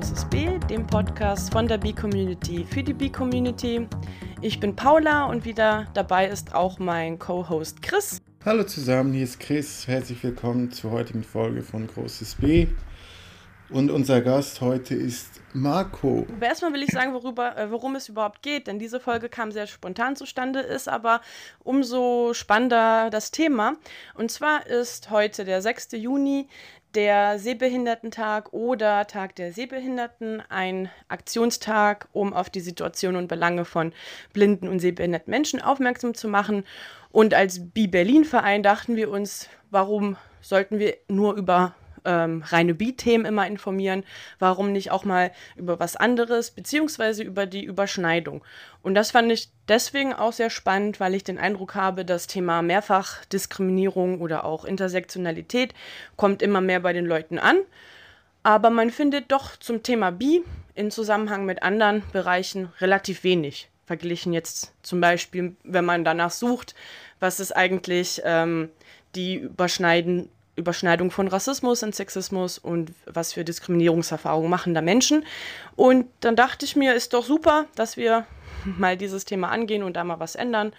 Großes B, dem Podcast von der B-Community für die B-Community. Ich bin Paula und wieder dabei ist auch mein Co-Host Chris. Hallo zusammen, hier ist Chris. Herzlich willkommen zur heutigen Folge von Großes B. Und unser Gast heute ist Marco. Erstmal will ich sagen, worüber, äh, worum es überhaupt geht, denn diese Folge kam sehr spontan zustande, ist aber umso spannender das Thema. Und zwar ist heute der 6. Juni der Sehbehindertentag oder Tag der Sehbehinderten, ein Aktionstag, um auf die Situation und Belange von blinden und sehbehinderten Menschen aufmerksam zu machen. Und als Bi-Berlin-Verein dachten wir uns, warum sollten wir nur über ähm, reine Beat-Themen immer informieren. Warum nicht auch mal über was anderes, beziehungsweise über die Überschneidung? Und das fand ich deswegen auch sehr spannend, weil ich den Eindruck habe, das Thema Mehrfachdiskriminierung oder auch Intersektionalität kommt immer mehr bei den Leuten an. Aber man findet doch zum Thema Bi in Zusammenhang mit anderen Bereichen relativ wenig. Verglichen jetzt zum Beispiel, wenn man danach sucht, was ist eigentlich ähm, die Überschneiden, Überschneidung von Rassismus und Sexismus und was für Diskriminierungserfahrungen machen da Menschen. Und dann dachte ich mir, ist doch super, dass wir mal dieses Thema angehen und da mal was ändern.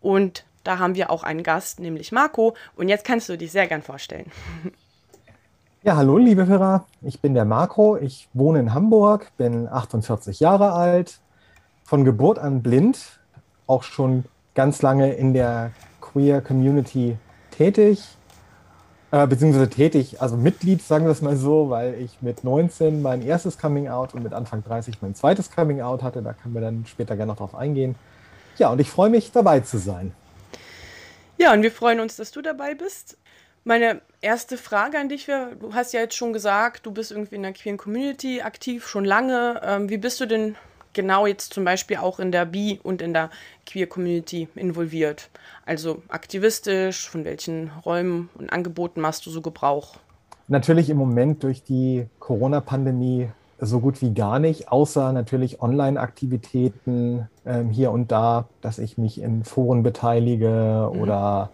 Und da haben wir auch einen Gast, nämlich Marco. Und jetzt kannst du dich sehr gern vorstellen. Ja, hallo, liebe Hörer. Ich bin der Marco. Ich wohne in Hamburg, bin 48 Jahre alt, von Geburt an blind, auch schon ganz lange in der Queer Community tätig äh, beziehungsweise tätig, also Mitglied, sagen wir es mal so, weil ich mit 19 mein erstes Coming Out und mit Anfang 30 mein zweites Coming Out hatte. Da können wir dann später gerne noch drauf eingehen. Ja, und ich freue mich, dabei zu sein. Ja, und wir freuen uns, dass du dabei bist. Meine erste Frage an dich wäre, du hast ja jetzt schon gesagt, du bist irgendwie in der queeren Community aktiv, schon lange. Ähm, wie bist du denn genau jetzt zum Beispiel auch in der Bi- und in der Queer-Community involviert? Also aktivistisch, von welchen Räumen und Angeboten machst du so Gebrauch? Natürlich im Moment durch die Corona-Pandemie so gut wie gar nicht, außer natürlich Online-Aktivitäten ähm, hier und da, dass ich mich in Foren beteilige mhm. oder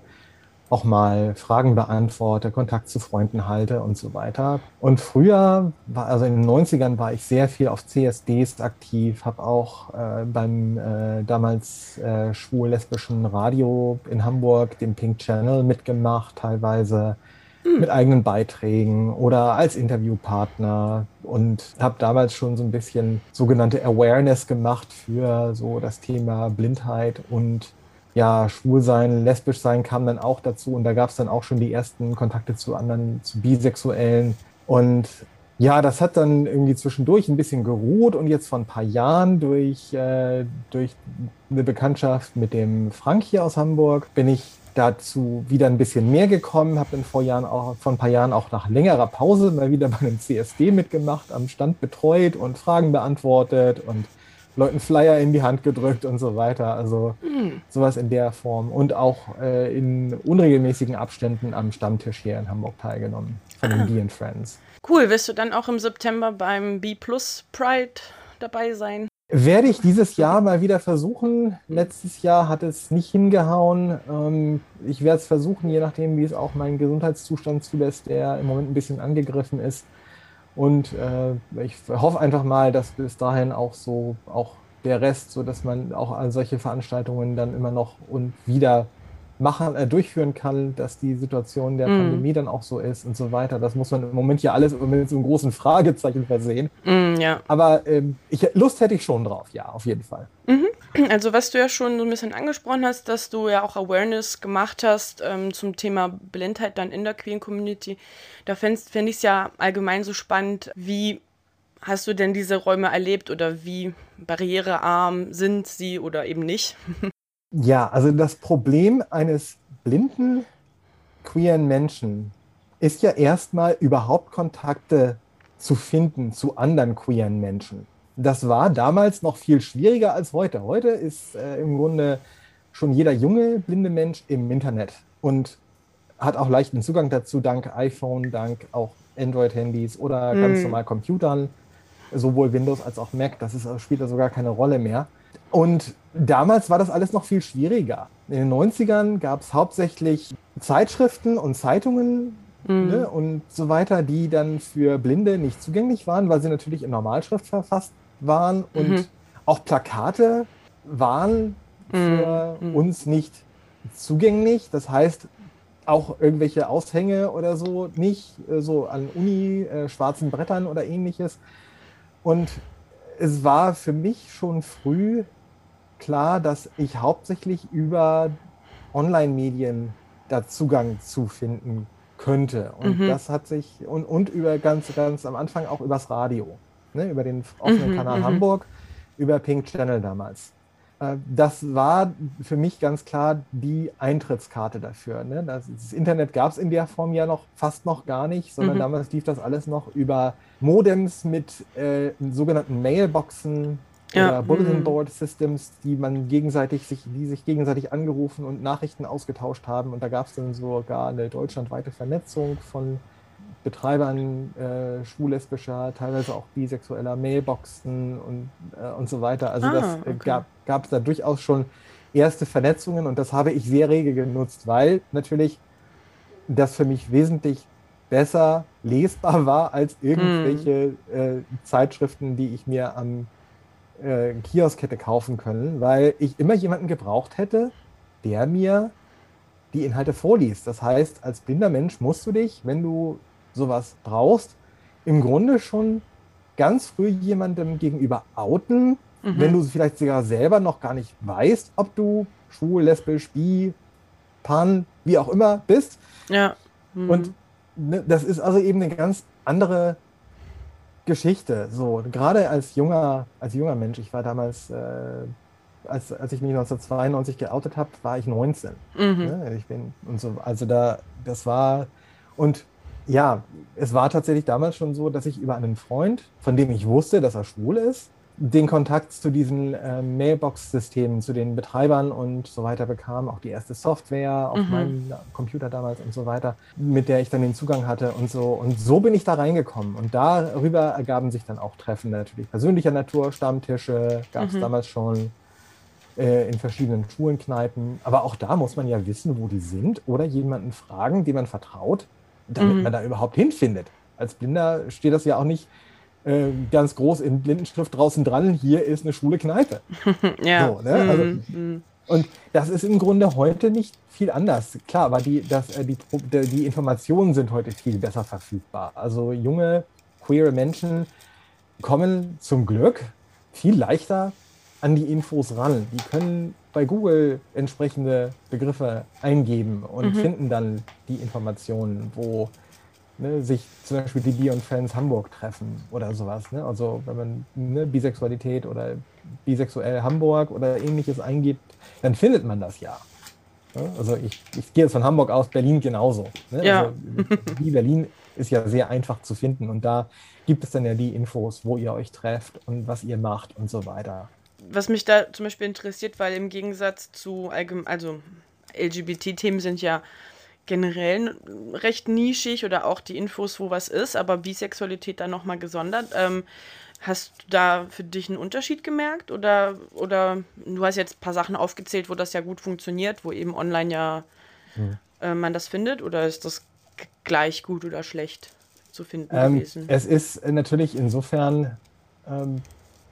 auch mal Fragen beantworte, Kontakt zu Freunden halte und so weiter. Und früher, war, also in den 90ern, war ich sehr viel auf CSDs aktiv, habe auch äh, beim äh, damals äh, schwul-lesbischen Radio in Hamburg, dem Pink Channel, mitgemacht, teilweise hm. mit eigenen Beiträgen oder als Interviewpartner und habe damals schon so ein bisschen sogenannte Awareness gemacht für so das Thema Blindheit und ja, schwul sein, lesbisch sein kam dann auch dazu und da gab es dann auch schon die ersten Kontakte zu anderen, zu Bisexuellen. Und ja, das hat dann irgendwie zwischendurch ein bisschen geruht und jetzt vor ein paar Jahren durch, äh, durch eine Bekanntschaft mit dem Frank hier aus Hamburg bin ich dazu wieder ein bisschen mehr gekommen, habe dann vor, Jahren auch, vor ein paar Jahren auch nach längerer Pause mal wieder bei einem CSD mitgemacht, am Stand betreut und Fragen beantwortet und Leuten Flyer in die Hand gedrückt und so weiter. Also mhm. sowas in der Form. Und auch äh, in unregelmäßigen Abständen am Stammtisch hier in Hamburg teilgenommen von den ah. B Friends. Cool, wirst du dann auch im September beim B Plus Pride dabei sein? Werde ich dieses Jahr mal wieder versuchen. Letztes Jahr hat es nicht hingehauen. Ähm, ich werde es versuchen, je nachdem, wie es auch mein Gesundheitszustand zulässt, der im Moment ein bisschen angegriffen ist. Und äh, ich hoffe einfach mal, dass bis dahin auch so auch der Rest, so dass man auch an solche Veranstaltungen dann immer noch und wieder machen, äh, durchführen kann, dass die Situation der mm. Pandemie dann auch so ist und so weiter. Das muss man im Moment ja alles mit so einem großen Fragezeichen versehen. Mm, ja. Aber ähm, ich, Lust hätte ich schon drauf, ja, auf jeden Fall. Mhm. Also was du ja schon so ein bisschen angesprochen hast, dass du ja auch Awareness gemacht hast ähm, zum Thema Blindheit dann in der Queen Community. Da fände ich es ja allgemein so spannend, wie hast du denn diese Räume erlebt oder wie barrierearm sind sie oder eben nicht? Ja, also das Problem eines blinden, queeren Menschen ist ja erstmal überhaupt Kontakte zu finden zu anderen queeren Menschen. Das war damals noch viel schwieriger als heute. Heute ist äh, im Grunde schon jeder junge blinde Mensch im Internet und hat auch leichten Zugang dazu, dank iPhone, dank auch Android-Handys oder ganz mm. normal Computern, sowohl Windows als auch Mac. Das ist, spielt da sogar keine Rolle mehr. Und damals war das alles noch viel schwieriger. In den 90ern gab es hauptsächlich Zeitschriften und Zeitungen, mhm. ne, und so weiter, die dann für Blinde nicht zugänglich waren, weil sie natürlich in Normalschrift verfasst waren und mhm. auch Plakate waren für mhm. uns nicht zugänglich. Das heißt, auch irgendwelche Aushänge oder so nicht, äh, so an Uni, äh, schwarzen Brettern oder ähnliches. Und es war für mich schon früh klar, dass ich hauptsächlich über Online-Medien da Zugang zu finden könnte. Und mhm. das hat sich, und, und über ganz, ganz am Anfang auch übers Radio, ne, über den offenen mhm, Kanal mhm. Hamburg, über Pink Channel damals. Äh, das war für mich ganz klar die Eintrittskarte dafür. Ne? Das, das, Internet gab es in der Form ja noch fast noch gar nicht, sondern mhm. damals lief das alles noch über Modems mit äh, sogenannten Mailboxen ja. oder Bulletin mhm. Board Systems, die man gegenseitig sich, die sich gegenseitig angerufen und Nachrichten ausgetauscht haben. Und da gab es dann sogar eine deutschlandweite Vernetzung von Betreibern äh, schwul-lesbischer, teilweise auch bisexueller Mailboxen und, äh, und so weiter. Also ah, das okay. gab, gab es da durchaus schon erste Vernetzungen und das habe ich sehr rege genutzt, weil natürlich das für mich wesentlich besser lesbar war als irgendwelche mm. äh, Zeitschriften, die ich mir am äh, Kiosk hätte kaufen können, weil ich immer jemanden gebraucht hätte, der mir die Inhalte vorliest. Das heißt, als blinder Mensch musst du dich, wenn du sowas brauchst, im Grunde schon ganz früh jemandem gegenüber outen, mhm. wenn du vielleicht sogar selber noch gar nicht weißt, ob du schwul, lesbisch, bi, pan, wie auch immer bist. Ja. Mhm. Und ne, das ist also eben eine ganz andere Geschichte. So, gerade als junger, als junger Mensch, ich war damals, äh, als, als ich mich 1992 geoutet habe, war ich 19. Mhm. Ne? Ich bin und so, also da, das war und ja, es war tatsächlich damals schon so, dass ich über einen Freund, von dem ich wusste, dass er schwul ist, den Kontakt zu diesen äh, Mailbox-Systemen, zu den Betreibern und so weiter bekam, auch die erste Software auf mhm. meinem Computer damals und so weiter, mit der ich dann den Zugang hatte und so. Und so bin ich da reingekommen. Und darüber ergaben sich dann auch Treffen natürlich persönlicher Natur, Stammtische, gab es mhm. damals schon äh, in verschiedenen Schulenkneipen. Aber auch da muss man ja wissen, wo die sind oder jemanden fragen, dem man vertraut, damit mhm. man da überhaupt hinfindet. Als Blinder steht das ja auch nicht äh, ganz groß in Blindenschrift draußen dran, hier ist eine schwule Kneipe. ja. So, ne? also, mm, Und das ist im Grunde heute nicht viel anders. Klar, aber die, das, äh, die, die Informationen sind heute viel besser verfügbar. Also junge, queere Menschen kommen zum Glück viel leichter an die Infos ran. Die können bei Google entsprechende Begriffe eingeben und mhm. finden dann die Informationen, wo ne, sich zum Beispiel die Bier und Fans Hamburg treffen oder sowas. Ne? Also wenn man ne, Bisexualität oder bisexuell Hamburg oder ähnliches eingibt, dann findet man das ja. Ne? Also ich, ich gehe jetzt von Hamburg aus, Berlin genauso. Ne? Ja. Also, wie Berlin ist ja sehr einfach zu finden und da gibt es dann ja die Infos, wo ihr euch trefft und was ihr macht und so weiter. Was mich da zum Beispiel interessiert, weil im Gegensatz zu allgemein, also LGBT-Themen sind ja generell recht nischig oder auch die Infos, wo was ist, aber Bisexualität dann nochmal gesondert. Ähm, hast du da für dich einen Unterschied gemerkt oder, oder du hast jetzt ein paar Sachen aufgezählt, wo das ja gut funktioniert, wo eben online ja hm. äh, man das findet oder ist das gleich gut oder schlecht zu finden ähm, gewesen? Es ist natürlich insofern, ähm,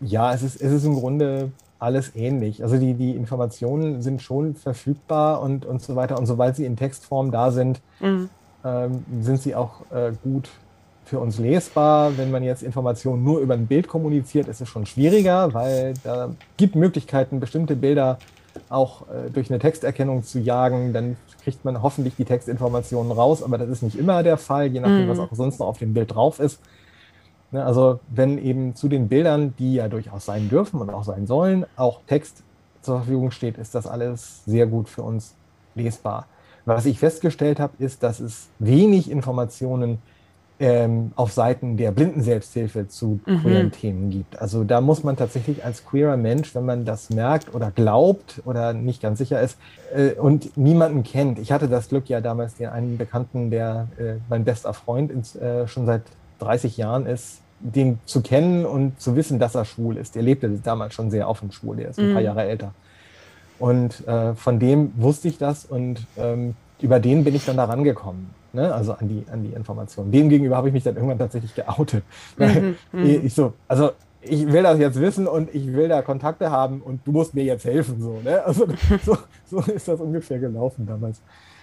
ja, es ist, es ist im Grunde alles ähnlich. Also die, die Informationen sind schon verfügbar und, und so weiter. Und sobald sie in Textform da sind, mhm. ähm, sind sie auch äh, gut für uns lesbar. Wenn man jetzt Informationen nur über ein Bild kommuniziert, ist es schon schwieriger, weil da gibt Möglichkeiten, bestimmte Bilder auch äh, durch eine Texterkennung zu jagen. Dann kriegt man hoffentlich die Textinformationen raus, aber das ist nicht immer der Fall, je nachdem, mhm. was auch sonst noch auf dem Bild drauf ist. Ne, also wenn eben zu den Bildern, die ja durchaus sein dürfen und auch sein sollen, auch Text zur Verfügung steht, ist das alles sehr gut für uns lesbar. Was ich festgestellt habe, ist, dass es wenig Informationen ähm, auf Seiten der Blindenselbsthilfe zu mhm. queeren Themen gibt. Also da muss man tatsächlich als queerer Mensch, wenn man das merkt oder glaubt oder nicht ganz sicher ist äh, und niemanden kennt. Ich hatte das Glück ja damals, den einen Bekannten, der äh, mein bester Freund ins, äh, schon seit 30 Jahren ist, den zu kennen und zu wissen, dass er schwul ist. Er lebte damals schon sehr offen schwul, er ist ein mhm. paar Jahre älter. Und äh, von dem wusste ich das und ähm, über den bin ich dann da rangekommen. Ne? Also an die, an die Informationen. Dem gegenüber habe ich mich dann irgendwann tatsächlich geoutet. Mhm, mhm. ich so, also ich will das jetzt wissen und ich will da Kontakte haben und du musst mir jetzt helfen. So, ne? also, so, so ist das ungefähr gelaufen damals.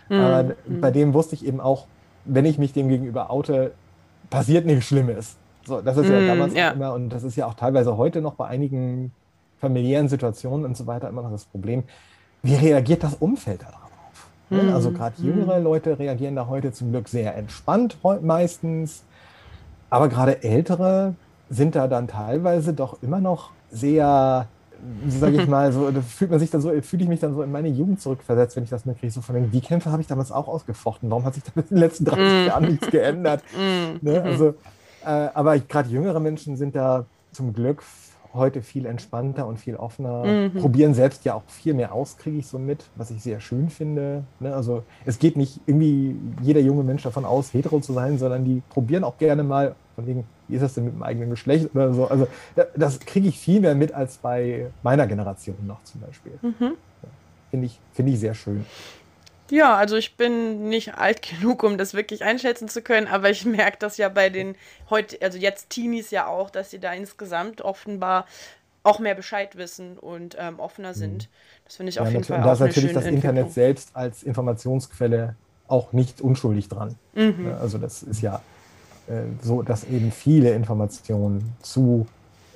Mhm. Aber mhm. bei dem wusste ich eben auch, wenn ich mich dem gegenüber oute, passiert nichts Schlimmes. So, das ist ja mhm, damals ja. immer und das ist ja auch teilweise heute noch bei einigen familiären Situationen und so weiter immer noch das Problem. Wie reagiert das Umfeld darauf? Mhm. Also gerade jüngere Leute reagieren da heute zum Glück sehr entspannt meistens, aber gerade ältere sind da dann teilweise doch immer noch sehr, sage ich mal, so da fühlt man sich dann so, fühle ich mich dann so in meine Jugend zurückversetzt, wenn ich das mitkriege. So von den, die Kämpfe habe ich damals auch ausgefochten. Warum hat sich da in den letzten 30 mm. Jahren nichts geändert? Mm. Ne? Also, äh, aber gerade jüngere Menschen sind da zum Glück heute viel entspannter und viel offener. Mhm. Probieren selbst ja auch viel mehr aus, kriege ich so mit, was ich sehr schön finde. Ne? Also es geht nicht irgendwie jeder junge Mensch davon aus, hetero zu sein, sondern die probieren auch gerne mal, von wegen, wie ist das denn mit dem eigenen Geschlecht oder so. Also das kriege ich viel mehr mit als bei meiner Generation noch zum Beispiel. Mhm. Finde ich, find ich sehr schön. Ja, also ich bin nicht alt genug, um das wirklich einschätzen zu können, aber ich merke das ja bei den heute, also jetzt Teenies ja auch, dass sie da insgesamt offenbar auch mehr Bescheid wissen und ähm, offener sind. Mhm. Das finde ich ja, auf jeden Fall und auch da ist natürlich das Internet selbst als Informationsquelle auch nicht unschuldig dran. Mhm. Also das ist ja so, dass eben viele Informationen zu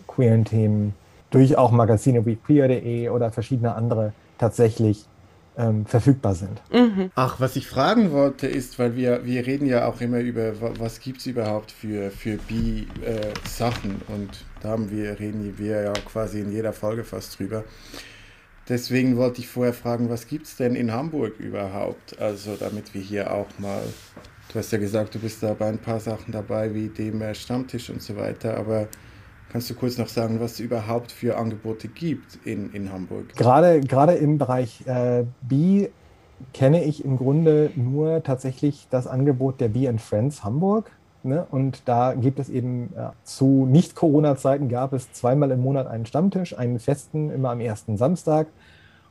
queeren Themen durch auch Magazine wie queer.de oder verschiedene andere tatsächlich ähm, verfügbar sind. Mhm. Ach, was ich fragen wollte ist, weil wir, wir reden ja auch immer über, was gibt es überhaupt für, für Bi-Sachen äh, und da haben wir, reden wir ja quasi in jeder Folge fast drüber. Deswegen wollte ich vorher fragen, was gibt es denn in Hamburg überhaupt? Also damit wir hier auch mal, du hast ja gesagt, du bist da bei ein paar Sachen dabei, wie dem äh, Stammtisch und so weiter, aber Kannst du kurz noch sagen, was es überhaupt für Angebote gibt in, in Hamburg? Gerade, gerade im Bereich äh, B kenne ich im Grunde nur tatsächlich das Angebot der Bee Friends Hamburg. Ne? Und da gibt es eben äh, zu Nicht-Corona-Zeiten gab es zweimal im Monat einen Stammtisch, einen festen immer am ersten Samstag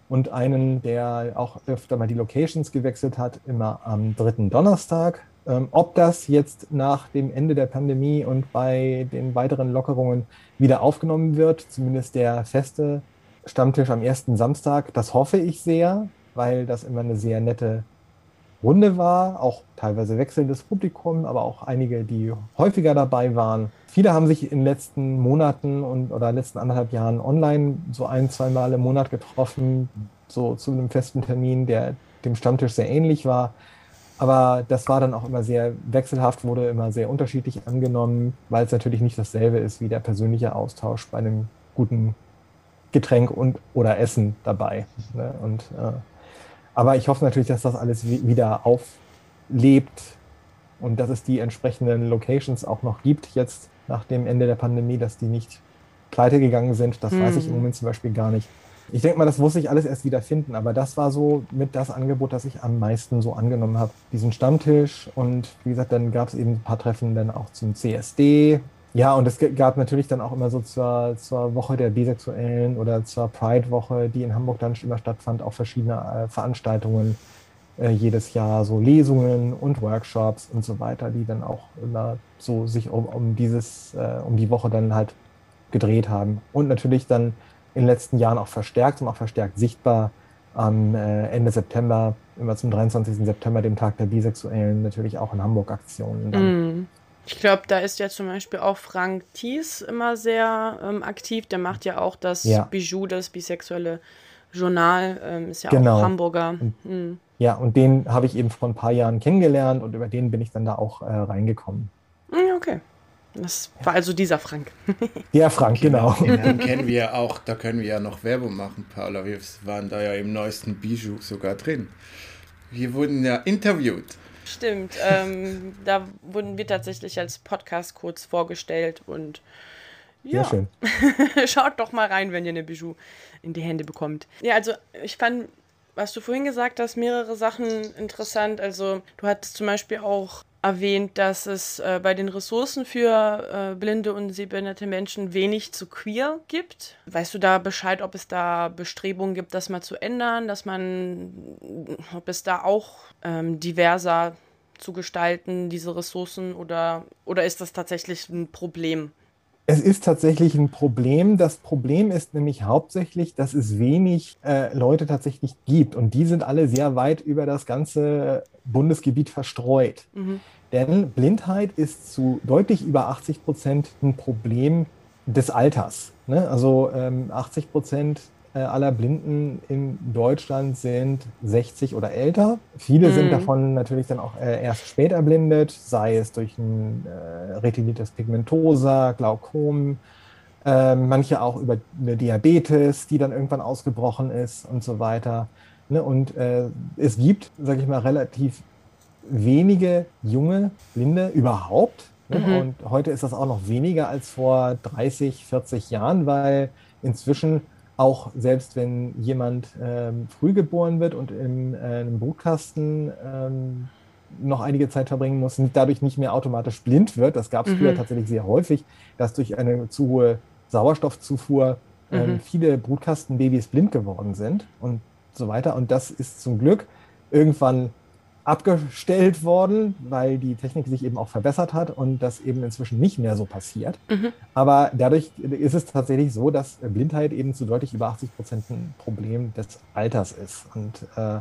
und einen, der auch öfter mal die Locations gewechselt hat, immer am dritten Donnerstag. Ähm, ob das jetzt nach dem Ende der Pandemie und bei den weiteren Lockerungen wieder aufgenommen wird, zumindest der feste Stammtisch am ersten Samstag, das hoffe ich sehr, weil das immer eine sehr nette Runde war, auch teilweise wechselndes Publikum, aber auch einige, die häufiger dabei waren. Viele haben sich in den letzten Monaten und oder letzten anderthalb Jahren online so ein, zwei Mal im Monat getroffen, so zu einem festen Termin, der dem Stammtisch sehr ähnlich war. Aber das war dann auch immer sehr wechselhaft, wurde immer sehr unterschiedlich angenommen, weil es natürlich nicht dasselbe ist wie der persönliche Austausch bei einem guten Getränk und oder Essen dabei. Ne? Und, äh, aber ich hoffe natürlich, dass das alles wieder auflebt und dass es die entsprechenden Locations auch noch gibt jetzt nach dem Ende der Pandemie, dass die nicht pleite gegangen sind. Das mhm. weiß ich im mhm. Moment zum Beispiel gar nicht. Ich denke mal, das muss ich alles erst wieder finden, aber das war so mit das Angebot, das ich am meisten so angenommen habe. Diesen Stammtisch und wie gesagt, dann gab es eben ein paar Treffen dann auch zum CSD. Ja, und es gab natürlich dann auch immer so zur, zur Woche der Bisexuellen oder zur Pride-Woche, die in Hamburg dann immer stattfand, auch verschiedene äh, Veranstaltungen äh, jedes Jahr, so Lesungen und Workshops und so weiter, die dann auch immer so sich um, um dieses, äh, um die Woche dann halt gedreht haben. Und natürlich dann in den letzten Jahren auch verstärkt und auch verstärkt sichtbar am äh, Ende September, immer zum 23. September, dem Tag der Bisexuellen, natürlich auch in Hamburg Aktionen. Mm. Ich glaube, da ist ja zum Beispiel auch Frank Thies immer sehr ähm, aktiv. Der macht ja auch das ja. Bijou, das bisexuelle Journal, ähm, ist ja genau. auch Hamburger. Mm. Ja, und den habe ich eben vor ein paar Jahren kennengelernt und über den bin ich dann da auch äh, reingekommen. Mm, okay. Das war also dieser Frank. Ja, Frank, genau. genau. Den kennen wir auch, da können wir ja noch Werbung machen, Paula. Wir waren da ja im neuesten Bijou sogar drin. Wir wurden ja interviewt. Stimmt, ähm, da wurden wir tatsächlich als Podcast kurz vorgestellt und ja, Sehr schön. schaut doch mal rein, wenn ihr eine Bijou in die Hände bekommt. Ja, also ich fand, was du vorhin gesagt hast, mehrere Sachen interessant. Also du hattest zum Beispiel auch erwähnt, dass es äh, bei den Ressourcen für äh, blinde und sehbehinderte Menschen wenig zu queer gibt. Weißt du da Bescheid, ob es da Bestrebungen gibt, das mal zu ändern, dass man, ob es da auch ähm, diverser zu gestalten, diese Ressourcen, oder, oder ist das tatsächlich ein Problem? Es ist tatsächlich ein Problem. Das Problem ist nämlich hauptsächlich, dass es wenig äh, Leute tatsächlich gibt. Und die sind alle sehr weit über das ganze Bundesgebiet verstreut. Mhm. Denn Blindheit ist zu deutlich über 80 Prozent ein Problem des Alters. Ne? Also ähm, 80 Prozent aller Blinden in Deutschland sind 60 oder älter. Viele mhm. sind davon natürlich dann auch äh, erst spät erblindet, sei es durch ein äh, Retinitis pigmentosa, Glaukom, äh, manche auch über eine Diabetes, die dann irgendwann ausgebrochen ist und so weiter. Ne? Und äh, es gibt, sage ich mal, relativ wenige junge Blinde überhaupt. Ne? Mhm. Und heute ist das auch noch weniger als vor 30, 40 Jahren, weil inzwischen auch selbst wenn jemand ähm, früh geboren wird und in äh, einem Brutkasten ähm, noch einige Zeit verbringen muss, dadurch nicht mehr automatisch blind wird. Das gab es mhm. früher tatsächlich sehr häufig, dass durch eine zu hohe Sauerstoffzufuhr ähm, mhm. viele Brutkastenbabys blind geworden sind und so weiter. Und das ist zum Glück irgendwann abgestellt worden, weil die Technik sich eben auch verbessert hat und das eben inzwischen nicht mehr so passiert. Mhm. Aber dadurch ist es tatsächlich so, dass Blindheit eben zu deutlich über 80 Prozent ein Problem des Alters ist. Und äh,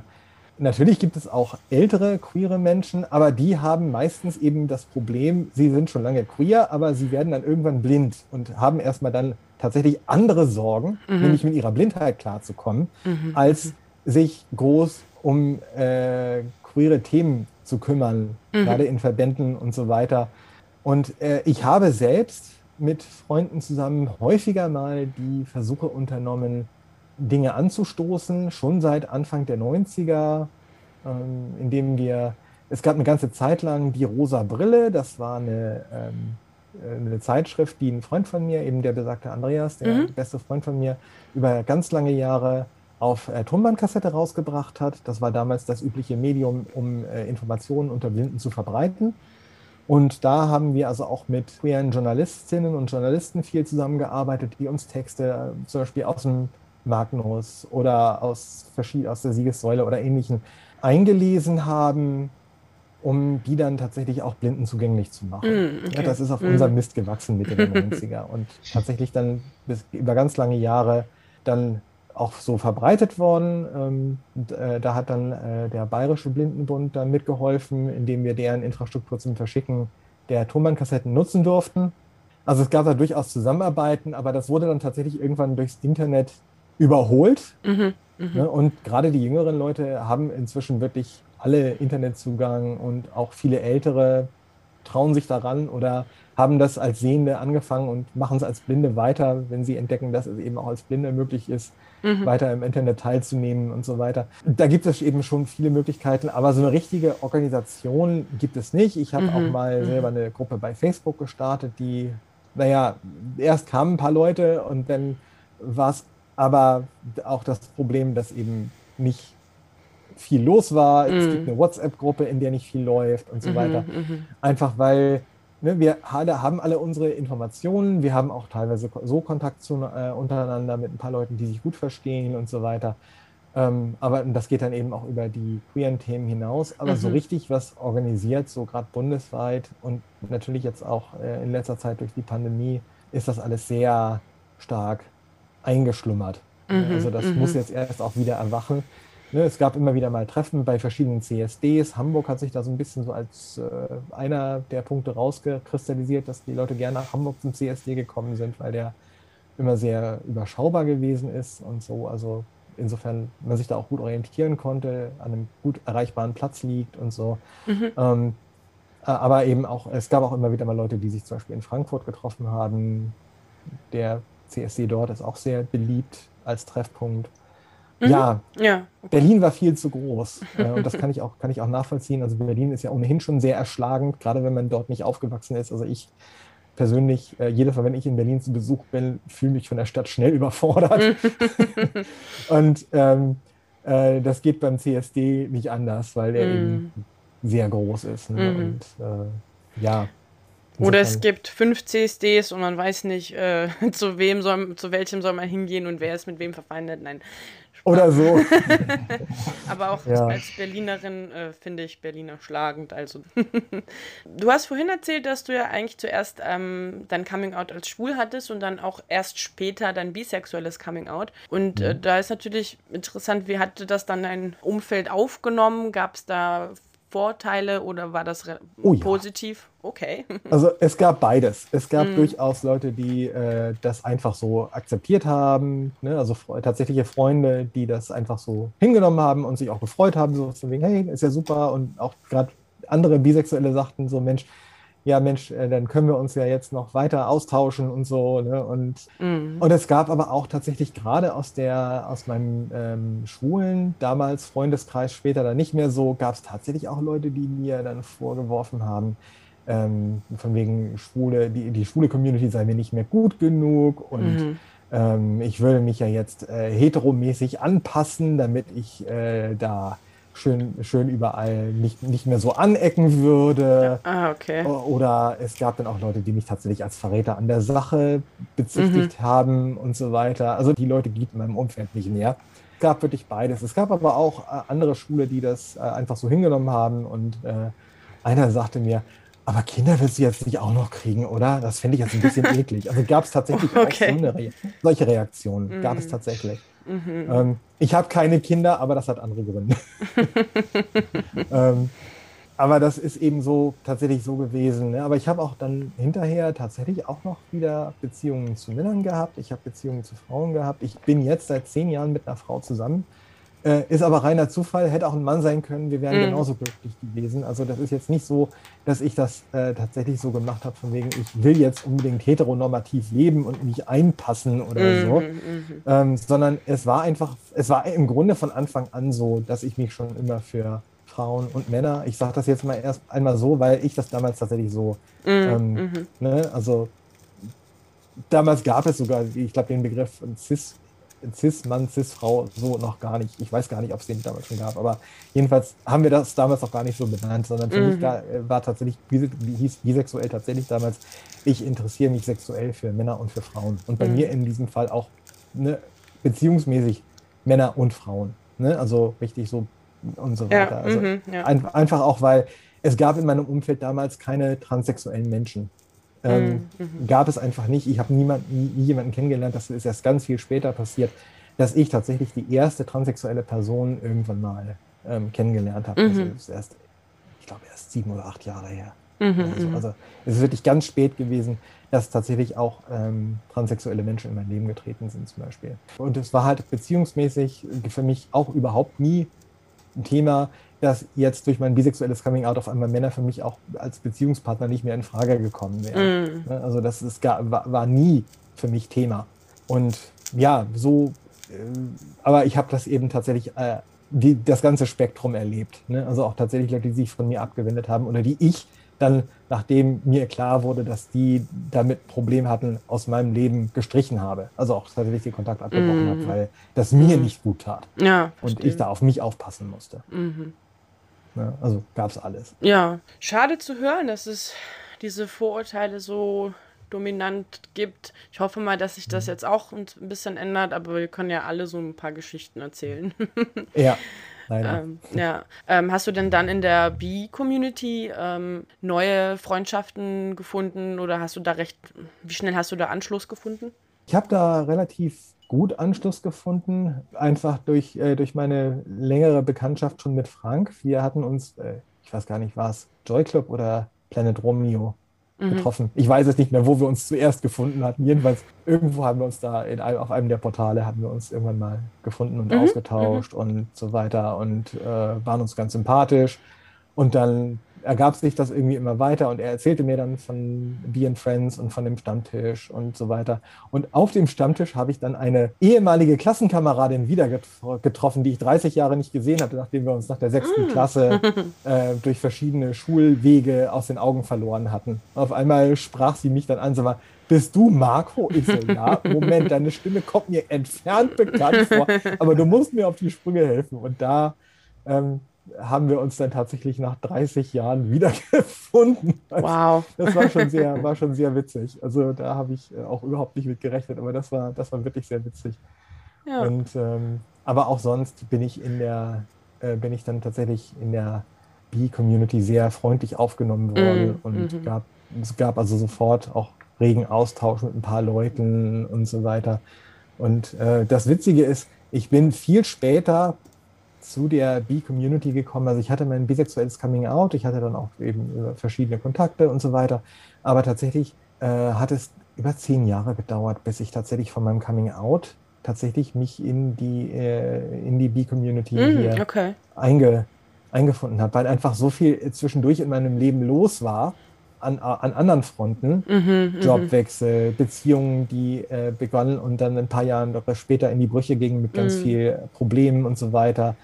natürlich gibt es auch ältere queere Menschen, aber die haben meistens eben das Problem, sie sind schon lange queer, aber sie werden dann irgendwann blind und haben erstmal dann tatsächlich andere Sorgen, mhm. nämlich mit ihrer Blindheit klarzukommen, mhm. als sich groß um äh, queere Themen zu kümmern, mhm. gerade in Verbänden und so weiter. Und äh, ich habe selbst mit Freunden zusammen häufiger mal die Versuche unternommen, Dinge anzustoßen, schon seit Anfang der 90er, ähm, indem wir, es gab eine ganze Zeit lang die Rosa Brille, das war eine, ähm, eine Zeitschrift, die ein Freund von mir, eben der besagte Andreas, der mhm. beste Freund von mir, über ganz lange Jahre auf äh, Tonbandkassette rausgebracht hat. Das war damals das übliche Medium, um äh, Informationen unter Blinden zu verbreiten. Und da haben wir also auch mit queeren Journalistinnen und Journalisten viel zusammengearbeitet, die uns Texte äh, zum Beispiel aus dem Magnus oder aus, aus der Siegessäule oder ähnlichen eingelesen haben, um die dann tatsächlich auch Blinden zugänglich zu machen. Mm, okay. ja, das ist auf mm. unserem Mist gewachsen Mitte der 90er und tatsächlich dann bis über ganz lange Jahre dann auch so verbreitet worden. Ähm, äh, da hat dann äh, der Bayerische Blindenbund dann mitgeholfen, indem wir deren Infrastruktur zum Verschicken der Tonbandkassetten nutzen durften. Also es gab da durchaus Zusammenarbeiten, aber das wurde dann tatsächlich irgendwann durchs Internet überholt. Mhm, mh. ne? Und gerade die jüngeren Leute haben inzwischen wirklich alle Internetzugang und auch viele ältere trauen sich daran oder haben das als Sehende angefangen und machen es als Blinde weiter, wenn sie entdecken, dass es eben auch als Blinde möglich ist, mhm. weiter im Internet teilzunehmen und so weiter. Da gibt es eben schon viele Möglichkeiten, aber so eine richtige Organisation gibt es nicht. Ich habe mhm. auch mal mhm. selber eine Gruppe bei Facebook gestartet, die, naja, erst kamen ein paar Leute und dann war es aber auch das Problem, dass eben nicht viel los war. Mm. Es gibt mhm. eine WhatsApp-Gruppe, in der nicht viel läuft und so mm weiter. Mm Einfach weil ne, wir haben alle unsere Informationen, wir haben auch teilweise so Kontakt zu, äh, untereinander mit ein paar Leuten, die sich gut verstehen und so weiter. Ähm, aber das geht dann eben auch über die queeren Themen hinaus. Aber -hmm. so mhm. richtig was organisiert, so gerade bundesweit und natürlich jetzt auch äh, in letzter Zeit durch die Pandemie, ist das alles sehr stark eingeschlummert. -hmm. Also das -hmm. muss jetzt erst auch wieder erwachen. Ne, es gab immer wieder mal Treffen bei verschiedenen CSDs. Hamburg hat sich da so ein bisschen so als äh, einer der Punkte rausgekristallisiert, dass die Leute gerne nach Hamburg zum CSD gekommen sind, weil der immer sehr überschaubar gewesen ist und so. Also insofern man sich da auch gut orientieren konnte, an einem gut erreichbaren Platz liegt und so. Mhm. Ähm, äh, aber eben auch, es gab auch immer wieder mal Leute, die sich zum Beispiel in Frankfurt getroffen haben. Der CSD dort ist auch sehr beliebt als Treffpunkt. Mhm. Ja, ja. Berlin war viel zu groß. Und das kann ich, auch, kann ich auch nachvollziehen. Also Berlin ist ja ohnehin schon sehr erschlagend, gerade wenn man dort nicht aufgewachsen ist. Also ich persönlich, äh, jedes Mal, wenn ich in Berlin zu Besuch bin, fühle mich von der Stadt schnell überfordert. und ähm, äh, das geht beim CSD nicht anders, weil er mhm. eben sehr groß ist. Ne? Mhm. Und äh, ja. Oder es gibt fünf CSDs und man weiß nicht, äh, zu wem soll, zu welchem soll man hingehen und wer ist mit wem verfeindet. Nein, oder so. Aber auch ja. als Berlinerin äh, finde ich Berliner schlagend. Also du hast vorhin erzählt, dass du ja eigentlich zuerst ähm, dein Coming Out als schwul hattest und dann auch erst später dein bisexuelles Coming Out. Und äh, da ist natürlich interessant, wie hatte das dann dein Umfeld aufgenommen? Gab es da Vorteile oder war das oh, positiv? Ja. Okay. Also es gab beides. Es gab mm. durchaus Leute, die äh, das einfach so akzeptiert haben, ne? also tatsächliche Freunde, die das einfach so hingenommen haben und sich auch gefreut haben, so von wegen, hey, ist ja super und auch gerade andere Bisexuelle sagten so, Mensch, ja Mensch, äh, dann können wir uns ja jetzt noch weiter austauschen und so. Ne? Und, mhm. und es gab aber auch tatsächlich gerade aus der, aus meinem ähm, schwulen, damals Freundeskreis, später dann nicht mehr so, gab es tatsächlich auch Leute, die mir dann vorgeworfen haben, ähm, von wegen Schwule, die, die schwule Community sei mir nicht mehr gut genug und mhm. ähm, ich würde mich ja jetzt äh, heteromäßig anpassen, damit ich äh, da schön, schön überall nicht, nicht mehr so anecken würde. Ah, okay. Oder es gab dann auch Leute, die mich tatsächlich als Verräter an der Sache bezichtigt mhm. haben und so weiter. Also die Leute gibt in meinem Umfeld nicht mehr. Es gab wirklich beides. Es gab aber auch äh, andere Schule, die das äh, einfach so hingenommen haben. Und äh, einer sagte mir, aber Kinder willst du jetzt nicht auch noch kriegen, oder? Das finde ich jetzt ein bisschen eklig. Also gab es tatsächlich okay. auch so Re solche Reaktionen. Mhm. Gab es tatsächlich. Mhm. Ähm, ich habe keine Kinder, aber das hat andere Gründe. ähm, aber das ist eben so tatsächlich so gewesen. Ne? Aber ich habe auch dann hinterher tatsächlich auch noch wieder Beziehungen zu Männern gehabt. Ich habe Beziehungen zu Frauen gehabt. Ich bin jetzt seit zehn Jahren mit einer Frau zusammen. Äh, ist aber reiner Zufall, hätte auch ein Mann sein können, wir wären mhm. genauso glücklich gewesen. Also das ist jetzt nicht so, dass ich das äh, tatsächlich so gemacht habe, von wegen, ich will jetzt unbedingt heteronormativ leben und mich einpassen oder mhm. so, mhm. ähm, sondern es war einfach, es war im Grunde von Anfang an so, dass ich mich schon immer für Frauen und Männer, ich sage das jetzt mal erst einmal so, weil ich das damals tatsächlich so, mhm. ähm, mhm. ne, also damals gab es sogar, ich glaube, den Begriff Cis Cis-Mann, Cis-Frau so noch gar nicht. Ich weiß gar nicht, ob es den damals schon gab, aber jedenfalls haben wir das damals auch gar nicht so benannt, sondern für mhm. mich äh, war tatsächlich, wie hieß bisexuell tatsächlich damals, ich interessiere mich sexuell für Männer und für Frauen. Und bei mhm. mir in diesem Fall auch ne, beziehungsmäßig Männer und Frauen. Ne? Also richtig so und so weiter. Ja, also mhm, ja. ein, einfach auch, weil es gab in meinem Umfeld damals keine transsexuellen Menschen. Ähm, mhm, mhm. Gab es einfach nicht. Ich habe niemand, nie, jemanden kennengelernt, das ist erst ganz viel später passiert, dass ich tatsächlich die erste transsexuelle Person irgendwann mal ähm, kennengelernt habe. Also mhm. Also ist erst, ich glaube, erst sieben oder acht Jahre her. Mhm, also, mhm. also, es ist wirklich ganz spät gewesen, dass tatsächlich auch ähm, transsexuelle Menschen in mein Leben getreten sind, zum Beispiel. Und es war halt beziehungsmäßig für mich auch überhaupt nie ein Thema, dass jetzt durch mein bisexuelles Coming Out auf einmal Männer für mich auch als Beziehungspartner nicht mehr in Frage gekommen wären. Mm. Also das ist gar, war, war, nie für mich Thema. Und ja, so, äh, aber ich habe das eben tatsächlich äh, die, das ganze Spektrum erlebt. Ne? Also auch tatsächlich Leute, die sich von mir abgewendet haben oder die ich dann, nachdem mir klar wurde, dass die damit Probleme hatten, aus meinem Leben gestrichen habe. Also auch tatsächlich den Kontakt abgebrochen mm. habe, weil das mir mm. nicht gut tat. Ja, und ich da auf mich aufpassen musste. Mhm. Ja, also gab es alles. Ja, schade zu hören, dass es diese Vorurteile so dominant gibt. Ich hoffe mal, dass sich das mhm. jetzt auch ein bisschen ändert, aber wir können ja alle so ein paar Geschichten erzählen. ja. Ähm, ja. Ähm, hast du denn dann in der B-Community ähm, neue Freundschaften gefunden oder hast du da recht, wie schnell hast du da Anschluss gefunden? Ich habe da relativ gut Anschluss gefunden, einfach durch, äh, durch meine längere Bekanntschaft schon mit Frank. Wir hatten uns, äh, ich weiß gar nicht, war es Joy Club oder Planet Romeo mhm. getroffen. Ich weiß es nicht mehr, wo wir uns zuerst gefunden hatten. Jedenfalls irgendwo haben wir uns da in, auf einem der Portale haben wir uns irgendwann mal gefunden und mhm. ausgetauscht mhm. und so weiter und äh, waren uns ganz sympathisch. Und dann ergab sich das irgendwie immer weiter und er erzählte mir dann von Be and Friends und von dem Stammtisch und so weiter. Und auf dem Stammtisch habe ich dann eine ehemalige Klassenkameradin wieder getroffen, die ich 30 Jahre nicht gesehen hatte, nachdem wir uns nach der sechsten mm. Klasse äh, durch verschiedene Schulwege aus den Augen verloren hatten. Auf einmal sprach sie mich dann an, so mal, bist du Marco? Ich so, ja, Moment, deine Stimme kommt mir entfernt bekannt vor, aber du musst mir auf die Sprünge helfen. Und da ähm, haben wir uns dann tatsächlich nach 30 Jahren wiedergefunden. Wow. Das war schon sehr, war schon sehr witzig. Also da habe ich äh, auch überhaupt nicht mit gerechnet, aber das war, das war wirklich sehr witzig. Ja. Und ähm, aber auch sonst bin ich in der, äh, bin ich dann tatsächlich in der B-Community sehr freundlich aufgenommen worden mm, und mm gab, es gab also sofort auch regen Austausch mit ein paar Leuten und so weiter. Und äh, das Witzige ist, ich bin viel später zu der B-Community gekommen. Also ich hatte mein bisexuelles Coming Out, ich hatte dann auch eben verschiedene Kontakte und so weiter. Aber tatsächlich äh, hat es über zehn Jahre gedauert, bis ich tatsächlich von meinem Coming Out tatsächlich mich in die, äh, in die B-Community mm, hier okay. einge, eingefunden habe, weil einfach so viel zwischendurch in meinem Leben los war an, an anderen Fronten. Mhm, mhm, Jobwechsel, Beziehungen, die äh, begonnen und dann ein paar Jahre später in die Brüche gingen mit ganz mhm. viel Problemen und so weiter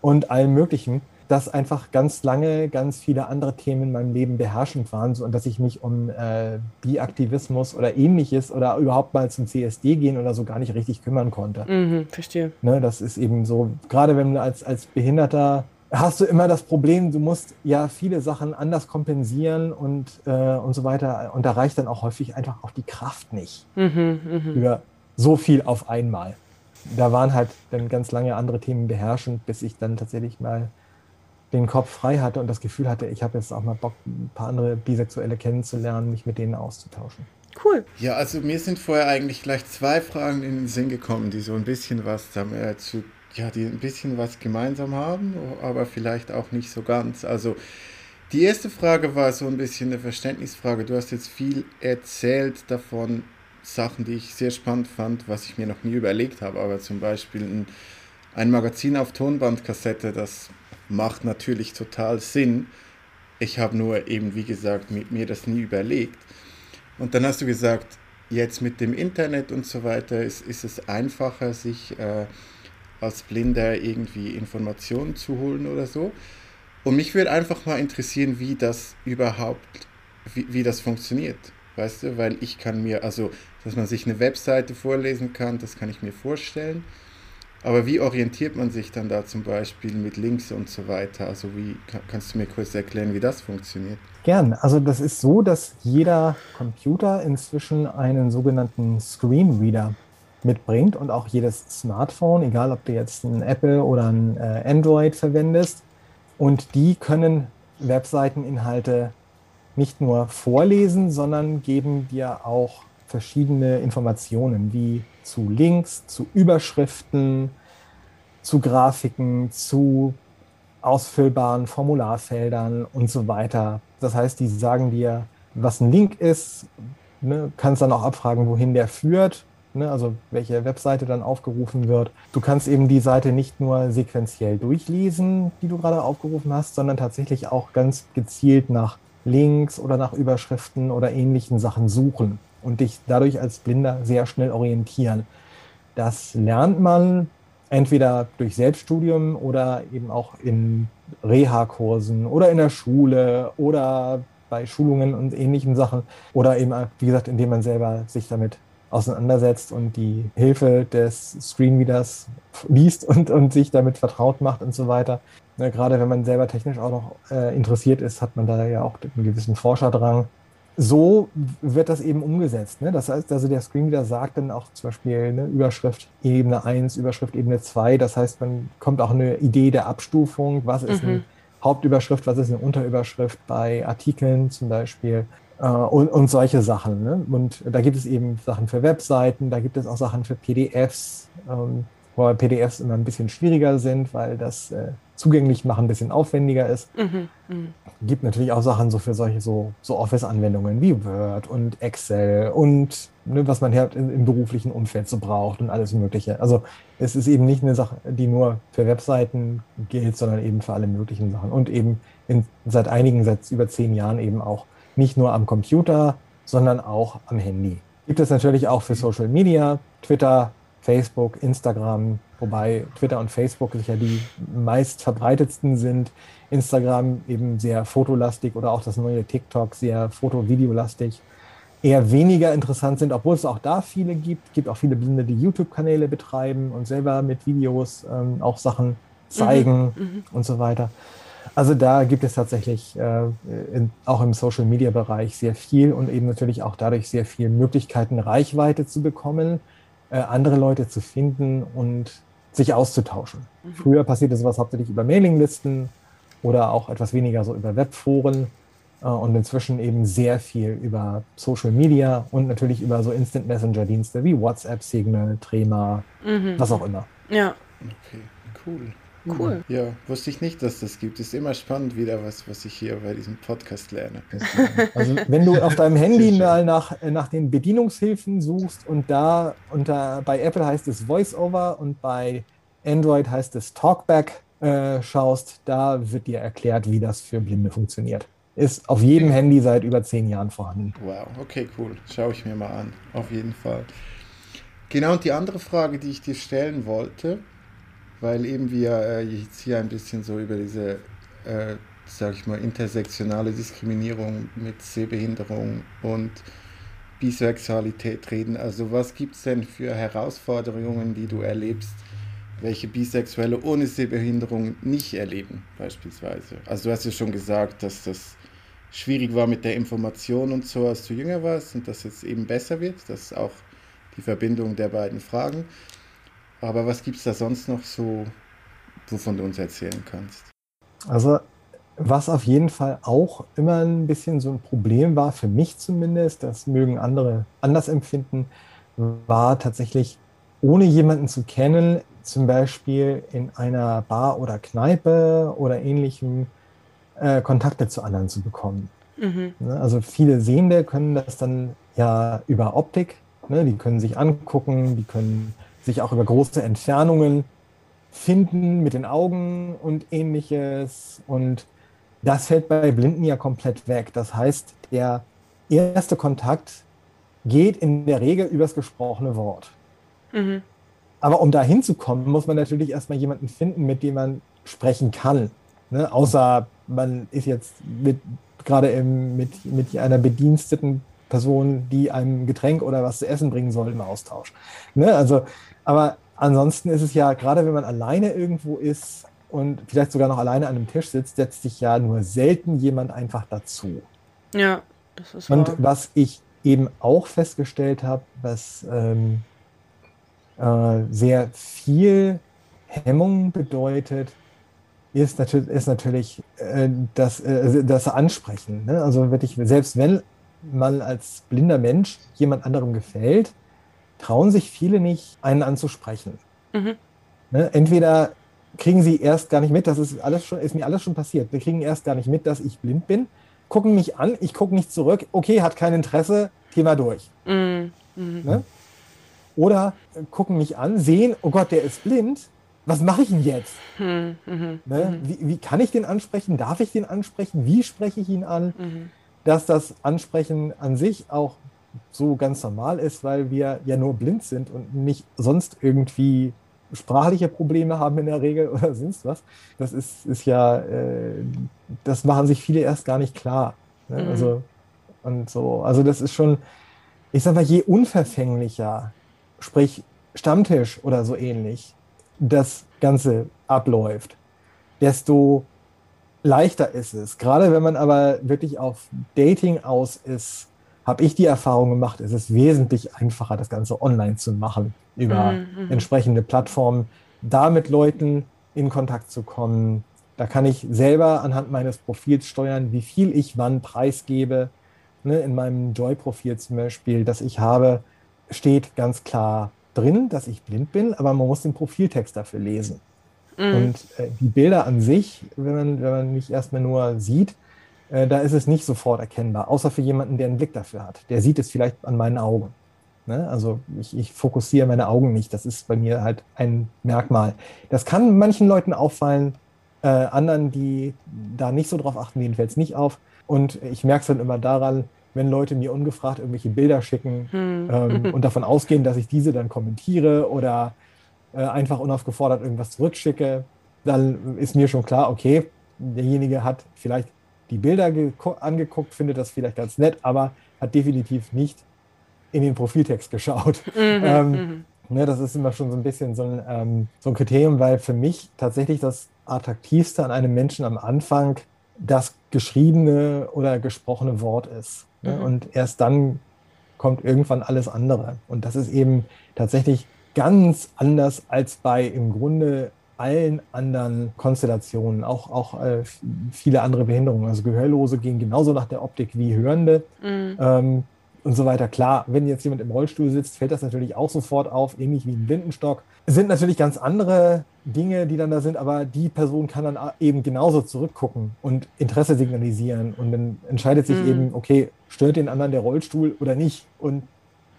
und allem Möglichen, dass einfach ganz lange ganz viele andere Themen in meinem Leben beherrschend waren so, und dass ich mich um äh, Biaktivismus oder ähnliches oder überhaupt mal zum CSD gehen oder so gar nicht richtig kümmern konnte. Mhm, verstehe. Ne, das ist eben so, gerade wenn du als, als Behinderter hast du immer das Problem, du musst ja viele Sachen anders kompensieren und, äh, und so weiter. Und da reicht dann auch häufig einfach auch die Kraft nicht mhm, mh. für so viel auf einmal. Da waren halt dann ganz lange andere Themen beherrschend, bis ich dann tatsächlich mal den Kopf frei hatte und das Gefühl hatte, ich habe jetzt auch mal Bock, ein paar andere Bisexuelle kennenzulernen, mich mit denen auszutauschen. Cool. Ja, also mir sind vorher eigentlich gleich zwei Fragen in den Sinn gekommen, die so ein bisschen was äh, zu ja, die ein bisschen was gemeinsam haben, aber vielleicht auch nicht so ganz. Also die erste Frage war so ein bisschen eine Verständnisfrage. Du hast jetzt viel erzählt davon, Sachen, die ich sehr spannend fand, was ich mir noch nie überlegt habe, aber zum Beispiel ein, ein Magazin auf Tonbandkassette, das macht natürlich total Sinn. Ich habe nur eben, wie gesagt, mit mir das nie überlegt. Und dann hast du gesagt, jetzt mit dem Internet und so weiter ist, ist es einfacher, sich äh, als Blinder irgendwie Informationen zu holen oder so. Und mich würde einfach mal interessieren, wie das überhaupt, wie, wie das funktioniert. Weißt du, weil ich kann mir, also, dass man sich eine Webseite vorlesen kann, das kann ich mir vorstellen. Aber wie orientiert man sich dann da zum Beispiel mit Links und so weiter? Also wie kannst du mir kurz erklären, wie das funktioniert? Gern. Also das ist so, dass jeder Computer inzwischen einen sogenannten Screenreader mitbringt und auch jedes Smartphone, egal ob du jetzt ein Apple oder ein äh, Android verwendest. Und die können Webseiteninhalte nicht nur vorlesen, sondern geben dir auch verschiedene Informationen, wie zu Links, zu Überschriften, zu Grafiken, zu ausfüllbaren Formularfeldern und so weiter. Das heißt, die sagen dir, was ein Link ist, ne, kannst dann auch abfragen, wohin der führt ne, also welche Webseite dann aufgerufen wird. Du kannst eben die Seite nicht nur sequenziell durchlesen, die du gerade aufgerufen hast, sondern tatsächlich auch ganz gezielt nach Links oder nach Überschriften oder ähnlichen Sachen suchen und dich dadurch als Blinder sehr schnell orientieren. Das lernt man entweder durch Selbststudium oder eben auch in Reha-Kursen oder in der Schule oder bei Schulungen und ähnlichen Sachen oder eben, wie gesagt, indem man selber sich damit auseinandersetzt und die Hilfe des Screenreaders liest und, und sich damit vertraut macht und so weiter. Ja, gerade wenn man selber technisch auch noch äh, interessiert ist, hat man da ja auch einen gewissen Forscherdrang. So wird das eben umgesetzt. Ne? Das heißt, also der Screenreader sagt dann auch zum Beispiel eine Überschrift Ebene 1, Überschrift Ebene 2. Das heißt, man kommt auch eine Idee der Abstufung. Was ist mhm. eine Hauptüberschrift, was ist eine Unterüberschrift bei Artikeln zum Beispiel? Äh, und, und solche Sachen. Ne? Und da gibt es eben Sachen für Webseiten, da gibt es auch Sachen für PDFs, ähm, wo PDFs immer ein bisschen schwieriger sind, weil das äh, zugänglich machen ein bisschen aufwendiger ist. Mhm, mh. Gibt natürlich auch Sachen so für solche so, so Office-Anwendungen wie Word und Excel und ne, was man halt im, im beruflichen Umfeld so braucht und alles Mögliche. Also es ist eben nicht eine Sache, die nur für Webseiten gilt, sondern eben für alle möglichen Sachen und eben in, seit einigen, seit über zehn Jahren eben auch nicht nur am Computer, sondern auch am Handy. Gibt es natürlich auch für Social Media, Twitter, Facebook, Instagram, wobei Twitter und Facebook sicher die meist verbreitetsten sind. Instagram eben sehr fotolastig oder auch das neue TikTok sehr foto-videolastig. Eher weniger interessant sind, obwohl es auch da viele gibt. Es gibt auch viele Blinde, die YouTube-Kanäle betreiben und selber mit Videos ähm, auch Sachen zeigen mhm. mhm. und so weiter. Also da gibt es tatsächlich äh, in, auch im Social-Media-Bereich sehr viel und eben natürlich auch dadurch sehr viele Möglichkeiten, Reichweite zu bekommen, äh, andere Leute zu finden und sich auszutauschen. Mhm. Früher passierte sowas hauptsächlich über Mailinglisten oder auch etwas weniger so über Webforen äh, und inzwischen eben sehr viel über Social Media und natürlich über so Instant Messenger-Dienste wie WhatsApp, Signal, Trema, mhm. was auch immer. Ja. Okay, cool. Cool. Ja, wusste ich nicht, dass das gibt. Ist immer spannend wieder was, was ich hier bei diesem Podcast lerne. Also wenn du auf deinem Handy mal nach, nach den Bedienungshilfen suchst und da unter bei Apple heißt es VoiceOver und bei Android heißt es Talkback äh, schaust, da wird dir erklärt, wie das für Blinde funktioniert. Ist auf jedem Handy seit über zehn Jahren vorhanden. Wow, okay, cool. Schaue ich mir mal an. Auf jeden Fall. Genau, und die andere Frage, die ich dir stellen wollte, weil eben wir äh, jetzt hier ein bisschen so über diese, äh, sag ich mal, intersektionale Diskriminierung mit Sehbehinderung und Bisexualität reden. Also was gibt es denn für Herausforderungen, die du erlebst, welche Bisexuelle ohne Sehbehinderung nicht erleben, beispielsweise? Also du hast ja schon gesagt, dass das schwierig war mit der Information und so, als du jünger warst und dass es eben besser wird. Das ist auch die Verbindung der beiden Fragen. Aber was gibt es da sonst noch so, wovon du uns erzählen kannst? Also, was auf jeden Fall auch immer ein bisschen so ein Problem war, für mich zumindest, das mögen andere anders empfinden, war tatsächlich, ohne jemanden zu kennen, zum Beispiel in einer Bar oder Kneipe oder ähnlichem, äh, Kontakte zu anderen zu bekommen. Mhm. Ne, also viele Sehende können das dann ja über Optik, ne, die können sich angucken, die können sich auch über große Entfernungen finden mit den Augen und ähnliches. Und das fällt bei Blinden ja komplett weg. Das heißt, der erste Kontakt geht in der Regel übers gesprochene Wort. Mhm. Aber um da hinzukommen, muss man natürlich erstmal jemanden finden, mit dem man sprechen kann. Ne? Außer man ist jetzt mit, gerade mit, mit einer bediensteten Person, die einem Getränk oder was zu essen bringen soll, im Austausch. Ne? Also aber ansonsten ist es ja, gerade wenn man alleine irgendwo ist und vielleicht sogar noch alleine an einem Tisch sitzt, setzt sich ja nur selten jemand einfach dazu. Ja, das ist Und wahr. was ich eben auch festgestellt habe, was ähm, äh, sehr viel Hemmung bedeutet, ist natürlich, ist natürlich äh, das, äh, das Ansprechen. Ne? Also wirklich, selbst wenn man als blinder Mensch jemand anderem gefällt, trauen sich viele nicht, einen anzusprechen. Mhm. Ne? Entweder kriegen sie erst gar nicht mit, das ist, alles schon, ist mir alles schon passiert. Wir kriegen erst gar nicht mit, dass ich blind bin, gucken mich an, ich gucke nicht zurück, okay, hat kein Interesse, Thema durch. Mhm. Mhm. Ne? Oder gucken mich an, sehen, oh Gott, der ist blind, was mache ich denn jetzt? Mhm. mhm. Ne? Wie, wie, kann ich den ansprechen? Darf ich den ansprechen? Wie spreche ich ihn an? Dass das Ansprechen an sich auch so ganz normal ist, weil wir ja nur blind sind und nicht sonst irgendwie sprachliche Probleme haben in der Regel oder sonst was. Das ist, ist ja, äh, das machen sich viele erst gar nicht klar. Ne? Mhm. Also, und so, also das ist schon, ich sag mal, je unverfänglicher, sprich Stammtisch oder so ähnlich, das Ganze abläuft, desto leichter ist es. Gerade wenn man aber wirklich auf Dating aus ist, habe ich die Erfahrung gemacht, es ist wesentlich einfacher, das Ganze online zu machen, über mhm, mhm. entsprechende Plattformen, da mit Leuten in Kontakt zu kommen. Da kann ich selber anhand meines Profils steuern, wie viel ich wann preisgebe. Ne, in meinem Joy-Profil zum Beispiel, das ich habe, steht ganz klar drin, dass ich blind bin, aber man muss den Profiltext dafür lesen. Mhm. Und äh, die Bilder an sich, wenn man, wenn man mich erstmal nur sieht, äh, da ist es nicht sofort erkennbar, außer für jemanden, der einen Blick dafür hat. Der sieht es vielleicht an meinen Augen. Ne? Also ich, ich, fokussiere meine Augen nicht. Das ist bei mir halt ein Merkmal. Das kann manchen Leuten auffallen, äh, anderen, die da nicht so drauf achten, denen fällt es nicht auf. Und ich merke es dann immer daran, wenn Leute mir ungefragt irgendwelche Bilder schicken hm. ähm, und davon ausgehen, dass ich diese dann kommentiere oder äh, einfach unaufgefordert irgendwas zurückschicke, dann ist mir schon klar, okay, derjenige hat vielleicht die Bilder angeguckt, findet das vielleicht ganz nett, aber hat definitiv nicht in den Profiltext geschaut. Mhm, ähm, mhm. Ne, das ist immer schon so ein bisschen so ein, ähm, so ein Kriterium, weil für mich tatsächlich das Attraktivste an einem Menschen am Anfang das geschriebene oder gesprochene Wort ist. Ne? Mhm. Und erst dann kommt irgendwann alles andere. Und das ist eben tatsächlich ganz anders als bei im Grunde allen anderen Konstellationen, auch, auch äh, viele andere Behinderungen. Also Gehörlose gehen genauso nach der Optik wie Hörende. Mhm. Ähm, und so weiter. Klar, wenn jetzt jemand im Rollstuhl sitzt, fällt das natürlich auch sofort auf, ähnlich wie ein Blindenstock. Es sind natürlich ganz andere Dinge, die dann da sind, aber die Person kann dann eben genauso zurückgucken und Interesse signalisieren und dann entscheidet sich mhm. eben, okay, stört den anderen der Rollstuhl oder nicht und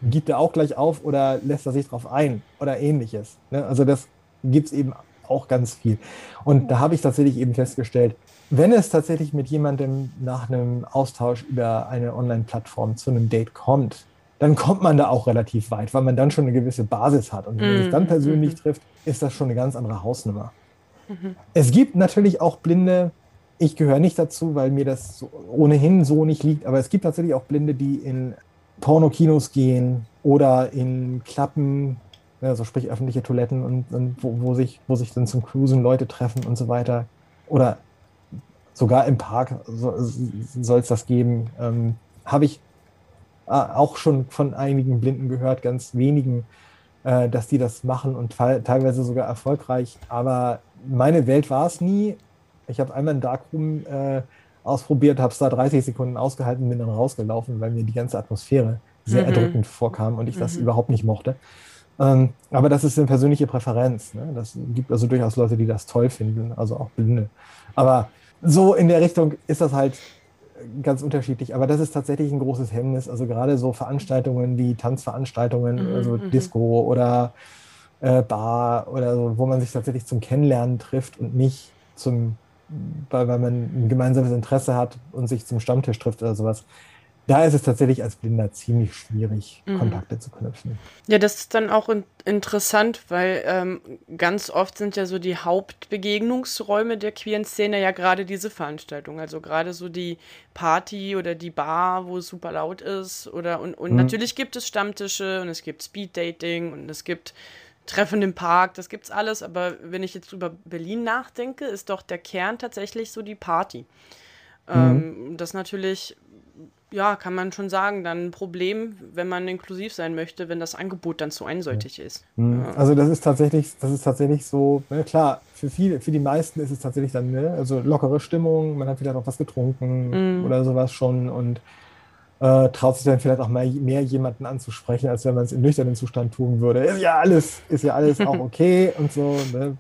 gibt er auch gleich auf oder lässt er sich darauf ein oder ähnliches. Ne? Also das gibt es eben auch ganz viel. Und da habe ich tatsächlich eben festgestellt, wenn es tatsächlich mit jemandem nach einem Austausch über eine Online-Plattform zu einem Date kommt, dann kommt man da auch relativ weit, weil man dann schon eine gewisse Basis hat. Und wenn man sich dann mhm. persönlich mhm. trifft, ist das schon eine ganz andere Hausnummer. Mhm. Es gibt natürlich auch Blinde, ich gehöre nicht dazu, weil mir das ohnehin so nicht liegt, aber es gibt tatsächlich auch Blinde, die in Pornokinos gehen oder in Klappen, also sprich öffentliche Toiletten und, und wo, wo, sich, wo sich dann zum Cruisen Leute treffen und so weiter. Oder sogar im Park so, soll es das geben. Ähm, Habe ich äh, auch schon von einigen Blinden gehört, ganz wenigen, äh, dass die das machen und teilweise sogar erfolgreich. Aber meine Welt war es nie. Ich habe einmal ein Darkroom äh, ausprobiert, habe es da 30 Sekunden ausgehalten, bin dann rausgelaufen, weil mir die ganze Atmosphäre sehr mhm. erdrückend vorkam und ich das mhm. überhaupt nicht mochte. Ähm, aber das ist eine persönliche Präferenz. Ne? Das gibt also durchaus Leute, die das toll finden, also auch Blinde. Aber so in der Richtung ist das halt ganz unterschiedlich. Aber das ist tatsächlich ein großes Hemmnis. Also gerade so Veranstaltungen wie Tanzveranstaltungen, mhm, also mhm. Disco oder äh, Bar oder so, wo man sich tatsächlich zum Kennenlernen trifft und nicht zum, weil, weil man ein gemeinsames Interesse hat und sich zum Stammtisch trifft oder sowas da ist es tatsächlich als Blinder ziemlich schwierig, mhm. Kontakte zu knüpfen. Ja, das ist dann auch in interessant, weil ähm, ganz oft sind ja so die Hauptbegegnungsräume der queeren Szene ja gerade diese Veranstaltungen. Also gerade so die Party oder die Bar, wo es super laut ist. Oder und, und mhm. natürlich gibt es Stammtische und es gibt Speeddating und es gibt Treffen im Park, das gibt's alles. Aber wenn ich jetzt über Berlin nachdenke, ist doch der Kern tatsächlich so die Party. Mhm. Ähm, das natürlich ja, kann man schon sagen, dann ein Problem, wenn man inklusiv sein möchte, wenn das Angebot dann zu einseitig ja. ist. Mhm. Ja. Also das ist tatsächlich, das ist tatsächlich so, ne, klar, für viele, für die meisten ist es tatsächlich dann, ne, also lockere Stimmung, man hat vielleicht auch was getrunken mhm. oder sowas schon und äh, traut sich dann vielleicht auch mal mehr jemanden anzusprechen, als wenn man es im nüchternen Zustand tun würde. Ist ja alles, ist ja alles auch okay und so, ne?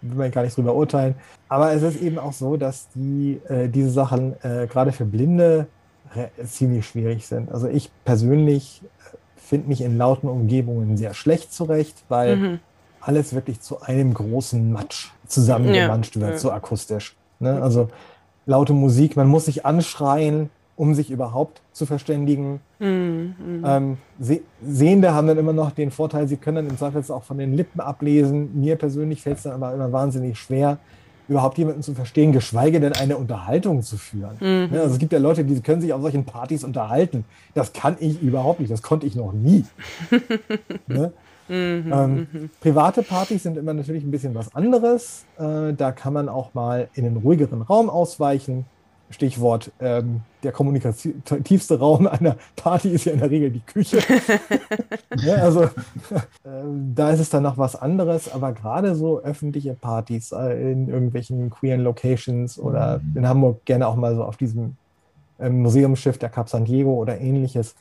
will man gar nicht drüber urteilen. Aber es ist eben auch so, dass die, äh, diese Sachen äh, gerade für Blinde ziemlich schwierig sind. Also ich persönlich äh, finde mich in lauten Umgebungen sehr schlecht zurecht, weil mhm. alles wirklich zu einem großen Matsch zusammengemanscht ja. wird, ja. so akustisch. Ne? Also laute Musik, man muss sich anschreien, um sich überhaupt zu verständigen. Mhm. mhm. Ähm, Se Sehende haben dann immer noch den Vorteil, sie können dann im Zweifelsfall auch von den Lippen ablesen. Mir persönlich fällt es dann aber immer wahnsinnig schwer, überhaupt jemanden zu verstehen, geschweige denn eine Unterhaltung zu führen. Mhm. Ne, also es gibt ja Leute, die können sich auf solchen Partys unterhalten. Das kann ich überhaupt nicht, das konnte ich noch nie. ne? mhm, ähm, mhm. private Partys sind immer natürlich ein bisschen was anderes. Äh, da kann man auch mal in einen ruhigeren Raum ausweichen. Stichwort, ähm, der kommunikativste Raum einer Party ist ja in der Regel die Küche. ja, also äh, da ist es dann noch was anderes, aber gerade so öffentliche Partys äh, in irgendwelchen queeren Locations oder in Hamburg gerne auch mal so auf diesem ähm, Museumsschiff der Cap San Diego oder ähnliches.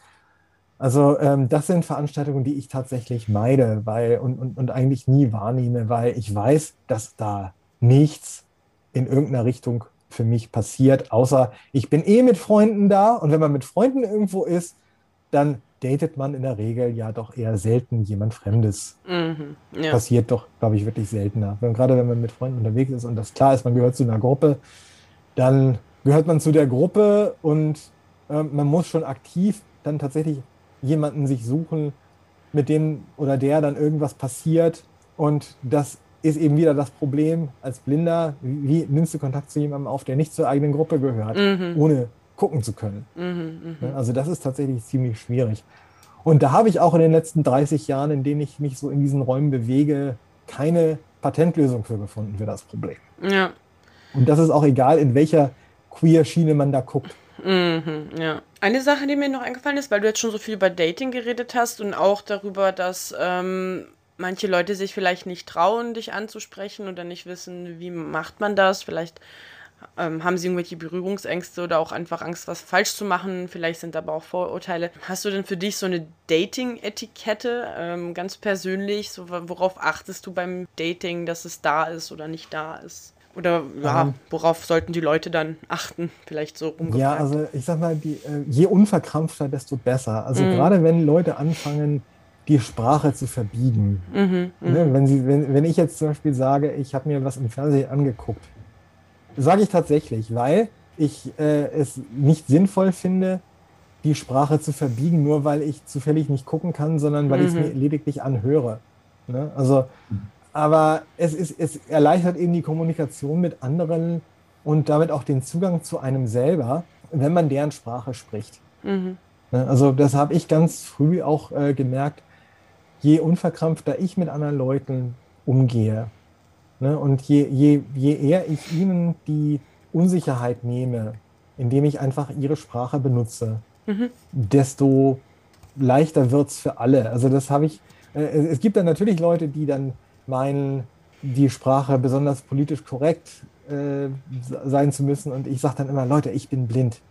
Also ähm, das sind Veranstaltungen, die ich tatsächlich meide weil, und, und, und eigentlich nie wahrnehme, weil ich weiß, dass da nichts in irgendeiner Richtung für mich passiert, außer ich bin eh mit Freunden da und wenn man mit Freunden irgendwo ist, dann datet man in der Regel ja doch eher selten jemand Fremdes. Mhm, ja. Passiert doch, glaube ich, wirklich seltener. Wenn, gerade wenn man mit Freunden unterwegs ist und das klar ist, man gehört zu einer Gruppe, dann gehört man zu der Gruppe und äh, man muss schon aktiv dann tatsächlich jemanden sich suchen, mit dem oder der dann irgendwas passiert und das ist eben wieder das Problem als Blinder, wie, nimmst du Kontakt zu jemandem auf, der nicht zur eigenen Gruppe gehört, mhm. ohne gucken zu können. Mhm, mh. Also das ist tatsächlich ziemlich schwierig. Und da habe ich auch in den letzten 30 Jahren, in denen ich mich so in diesen Räumen bewege, keine Patentlösung für gefunden für das Problem. Ja. Und das ist auch egal, in welcher Queer-Schiene man da guckt. Mhm, ja. Eine Sache, die mir noch eingefallen ist, weil du jetzt schon so viel über Dating geredet hast und auch darüber, dass ähm, manche Leute sich vielleicht nicht trauen, dich anzusprechen oder nicht wissen, wie macht man das. Vielleicht ähm, haben sie irgendwelche Berührungsängste oder auch einfach Angst, was falsch zu machen. Vielleicht sind aber auch Vorurteile. Hast du denn für dich so eine Dating-Etikette, ähm, ganz persönlich? So, worauf achtest du beim Dating, dass es da ist oder nicht da ist? Oder ja, ähm, worauf sollten die Leute dann achten? Vielleicht so umgefragt. Ja, also ich sag mal, die, äh, je unverkrampfter, desto besser. Also mhm. gerade wenn Leute anfangen, die Sprache zu verbiegen. Mhm, ne? Mhm. wenn, sie, wenn, wenn ich jetzt zum Beispiel sage, ich habe mir was im Fernsehen angeguckt, sage ich tatsächlich, weil ich äh, es nicht sinnvoll finde, die Sprache zu verbiegen, nur weil ich zufällig nicht gucken kann, sondern weil mhm. ich es mir lediglich anhöre. Ne? Also aber es, ist, es erleichtert eben die Kommunikation mit anderen und damit auch den Zugang zu einem selber, wenn man deren Sprache spricht. Mhm. Ne, also das habe ich ganz früh auch äh, gemerkt, je unverkrampfter ich mit anderen Leuten umgehe ne, und je, je, je eher ich ihnen die Unsicherheit nehme, indem ich einfach ihre Sprache benutze, mhm. desto leichter wird es für alle. Also das habe ich, äh, es gibt dann natürlich Leute, die dann meinen, die Sprache besonders politisch korrekt äh, sein zu müssen. Und ich sage dann immer, Leute, ich bin blind.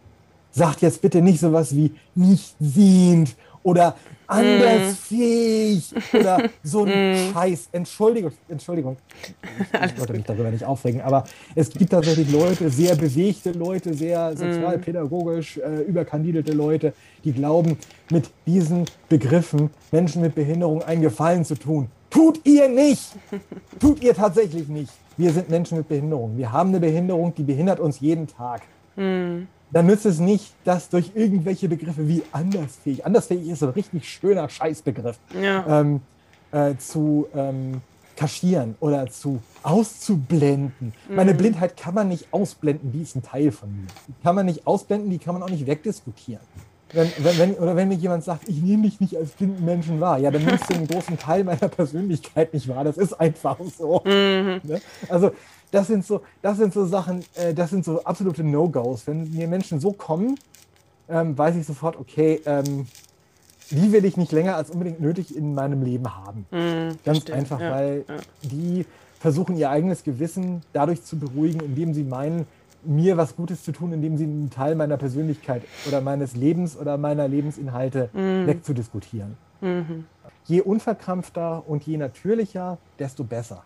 Sagt jetzt bitte nicht sowas wie nicht sehend oder andersfähig mm. oder so ein mm. Scheiß. Entschuldigung, Entschuldigung. Ich wollte mich darüber nicht aufregen, aber es gibt tatsächlich Leute, sehr bewegte Leute, sehr sozialpädagogisch äh, überkandidelte Leute, die glauben, mit diesen Begriffen Menschen mit Behinderung einen Gefallen zu tun. Tut ihr nicht. Tut ihr tatsächlich nicht. Wir sind Menschen mit Behinderung. Wir haben eine Behinderung, die behindert uns jeden Tag. Dann nützt es nicht, das durch irgendwelche Begriffe wie andersfähig, andersfähig ist ein richtig schöner Scheißbegriff, ja. ähm, äh, zu ähm, kaschieren oder zu auszublenden. Mhm. Meine Blindheit kann man nicht ausblenden, die ist ein Teil von mir. Die kann man nicht ausblenden, die kann man auch nicht wegdiskutieren. Wenn, wenn, wenn, oder wenn mir jemand sagt, ich nehme dich nicht als blinden Menschen wahr, ja, dann nimmst du einen großen Teil meiner Persönlichkeit nicht wahr. Das ist einfach so. Mhm. Ne? Also das sind so, das sind so Sachen, äh, das sind so absolute No-Gos. Wenn mir Menschen so kommen, ähm, weiß ich sofort, okay, ähm, die will ich nicht länger als unbedingt nötig in meinem Leben haben. Mhm, Ganz stimmt. einfach, ja, weil ja. die versuchen ihr eigenes Gewissen dadurch zu beruhigen, indem sie meinen, mir was Gutes zu tun, indem sie einen Teil meiner Persönlichkeit oder meines Lebens oder meiner Lebensinhalte mhm. wegzudiskutieren. Mhm. Je unverkrampfter und je natürlicher, desto besser.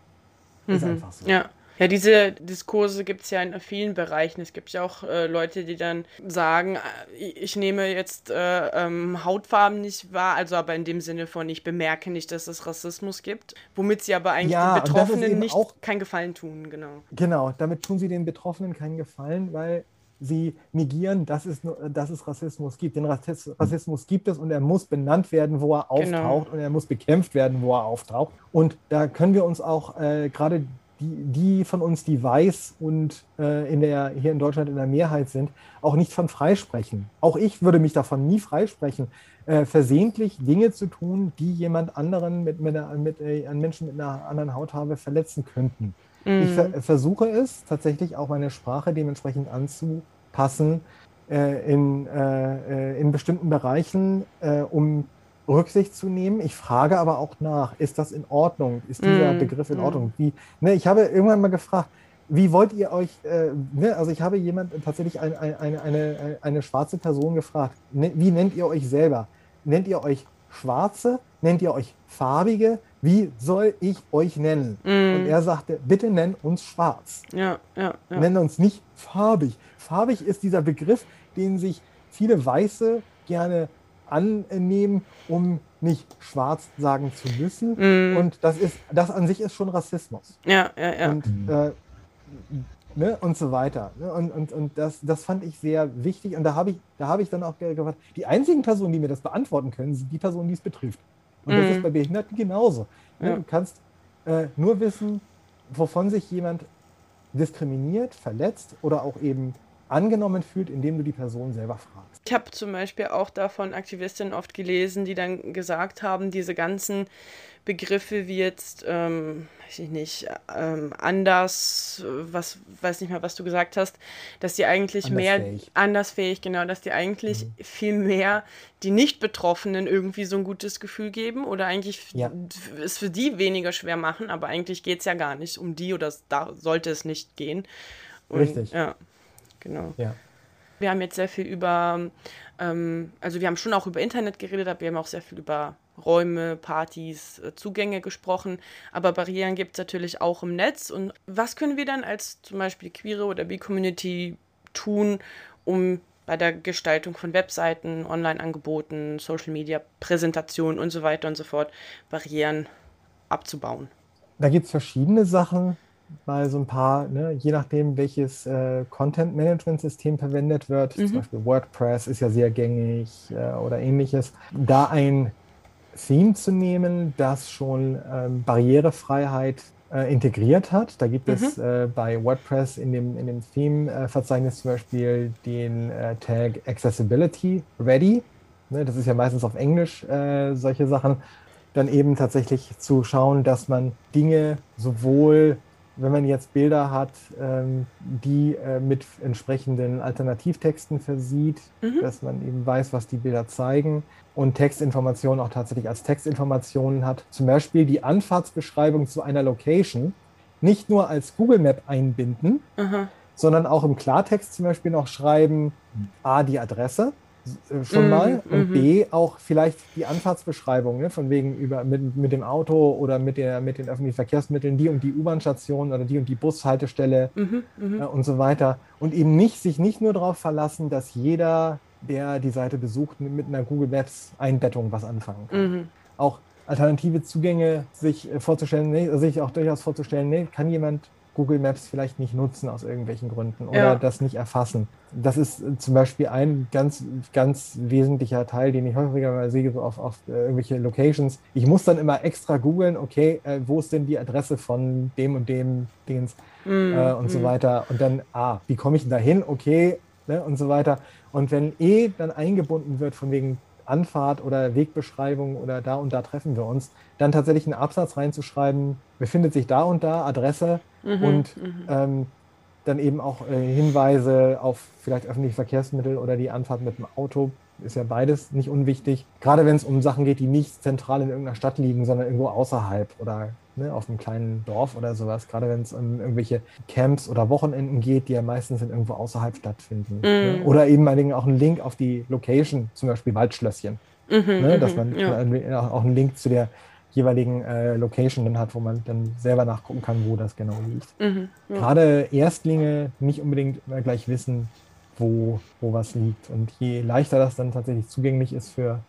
Mhm. Ist einfach so. Ja. Ja, diese Diskurse gibt es ja in vielen Bereichen. Es gibt ja auch äh, Leute, die dann sagen, äh, ich nehme jetzt äh, ähm, Hautfarben nicht wahr, also aber in dem Sinne von, ich bemerke nicht, dass es Rassismus gibt, womit sie aber eigentlich ja, den Betroffenen nicht auch, keinen Gefallen tun, genau. Genau, damit tun sie den Betroffenen keinen Gefallen, weil sie negieren, dass es, dass es Rassismus gibt. Den Rassismus gibt es und er muss benannt werden, wo er auftaucht genau. und er muss bekämpft werden, wo er auftaucht. Und da können wir uns auch äh, gerade die, die von uns, die weiß und äh, in der, hier in Deutschland in der Mehrheit sind, auch nicht von freisprechen. Auch ich würde mich davon nie freisprechen, äh, versehentlich Dinge zu tun, die jemand anderen mit, mit, mit äh, Menschen mit einer anderen Hautfarbe verletzen könnten. Mhm. Ich ver versuche es tatsächlich auch meine Sprache dementsprechend anzupassen äh, in, äh, äh, in bestimmten Bereichen, um Rücksicht zu nehmen. Ich frage aber auch nach, ist das in Ordnung? Ist dieser mm, Begriff in mm. Ordnung? Wie, ne, ich habe irgendwann mal gefragt, wie wollt ihr euch, äh, ne, also ich habe jemand tatsächlich ein, ein, eine, eine, eine schwarze Person gefragt, ne, wie nennt ihr euch selber? Nennt ihr euch Schwarze? Nennt ihr euch Farbige? Wie soll ich euch nennen? Mm. Und er sagte, bitte nenn uns schwarz. Ja, ja, ja. Nenn uns nicht farbig. Farbig ist dieser Begriff, den sich viele Weiße gerne annehmen, um nicht schwarz sagen zu müssen. Mm. Und das ist, das an sich ist schon Rassismus. Ja, ja, ja. Und, äh, ne, und so weiter. Ne? Und, und, und das, das fand ich sehr wichtig. Und da habe ich, da ich dann auch gefragt, die einzigen Personen, die mir das beantworten können, sind die Personen, die es betrifft. Und mm. das ist bei Behinderten genauso. Ne? Ja. Du kannst äh, nur wissen, wovon sich jemand diskriminiert, verletzt oder auch eben angenommen fühlt, indem du die Person selber fragst. Ich habe zum Beispiel auch davon Aktivistinnen oft gelesen, die dann gesagt haben, diese ganzen Begriffe wie jetzt, ähm, weiß ich nicht, ähm, anders, was weiß nicht mehr, was du gesagt hast, dass die eigentlich andersfähig. mehr andersfähig, genau, dass die eigentlich mhm. viel mehr die Nicht-Betroffenen irgendwie so ein gutes Gefühl geben oder eigentlich ja. es für die weniger schwer machen, aber eigentlich geht es ja gar nicht um die oder da sollte es nicht gehen. Und, Richtig. Ja, genau. Ja. Wir haben jetzt sehr viel über, ähm, also wir haben schon auch über Internet geredet, aber wir haben auch sehr viel über Räume, Partys, äh, Zugänge gesprochen, aber Barrieren gibt es natürlich auch im Netz. Und was können wir dann als zum Beispiel queere oder B-Community tun, um bei der Gestaltung von Webseiten, Online-Angeboten, Social-Media-Präsentationen und so weiter und so fort Barrieren abzubauen? Da gibt es verschiedene Sachen, mal so ein paar, ne, je nachdem, welches äh, Content-Management-System verwendet wird, mhm. zum Beispiel WordPress ist ja sehr gängig äh, oder ähnliches, da ein Theme zu nehmen, das schon ähm, Barrierefreiheit äh, integriert hat. Da gibt mhm. es äh, bei WordPress in dem, in dem Theme-Verzeichnis zum Beispiel den äh, Tag Accessibility Ready. Ne, das ist ja meistens auf Englisch äh, solche Sachen. Dann eben tatsächlich zu schauen, dass man Dinge sowohl wenn man jetzt Bilder hat, ähm, die äh, mit entsprechenden Alternativtexten versieht, mhm. dass man eben weiß, was die Bilder zeigen und Textinformationen auch tatsächlich als Textinformationen hat. Zum Beispiel die Anfahrtsbeschreibung zu einer Location nicht nur als Google Map einbinden, mhm. sondern auch im Klartext zum Beispiel noch schreiben, A, die Adresse, schon mm, mal und mm B auch vielleicht die Anfahrtsbeschreibung, ne, von wegen über mit, mit dem Auto oder mit, der, mit den öffentlichen Verkehrsmitteln, die und die U-Bahn-Station oder die und die Bushaltestelle mm äh, und so weiter. Und eben nicht sich nicht nur darauf verlassen, dass jeder, der die Seite besucht, mit einer Google Maps Einbettung was anfangen kann. -hmm. Auch alternative Zugänge sich äh, vorzustellen, nee, sich auch durchaus vorzustellen, nee, kann jemand Google Maps vielleicht nicht nutzen aus irgendwelchen Gründen oder ja. das nicht erfassen. Das ist äh, zum Beispiel ein ganz, ganz wesentlicher Teil, den ich häufiger mal sehe, so auf, auf äh, irgendwelche Locations. Ich muss dann immer extra googeln, okay, äh, wo ist denn die Adresse von dem und dem Dings mm, äh, und mm. so weiter. Und dann, ah, wie komme ich denn da hin? Okay, ne, und so weiter. Und wenn eh dann eingebunden wird von wegen Anfahrt oder Wegbeschreibung oder da und da treffen wir uns, dann tatsächlich einen Absatz reinzuschreiben, befindet sich da und da Adresse mhm, und mhm. Ähm, dann eben auch äh, Hinweise auf vielleicht öffentliche Verkehrsmittel oder die Anfahrt mit dem Auto. Ist ja beides nicht unwichtig. Gerade wenn es um Sachen geht, die nicht zentral in irgendeiner Stadt liegen, sondern irgendwo außerhalb oder ne, auf einem kleinen Dorf oder sowas. Gerade wenn es um irgendwelche Camps oder Wochenenden geht, die ja meistens in irgendwo außerhalb stattfinden. Mm. Ne? Mhm. Oder eben auch einen Link auf die Location, zum Beispiel Waldschlösschen. Mm -hmm, ne? Dass man ja. auch einen Link zu der jeweiligen äh, Location dann hat, wo man dann selber nachgucken kann, wo das genau liegt. Mhm, ja. Gerade Erstlinge nicht unbedingt gleich wissen, wo, wo was liegt. Und je leichter das dann tatsächlich zugänglich ist für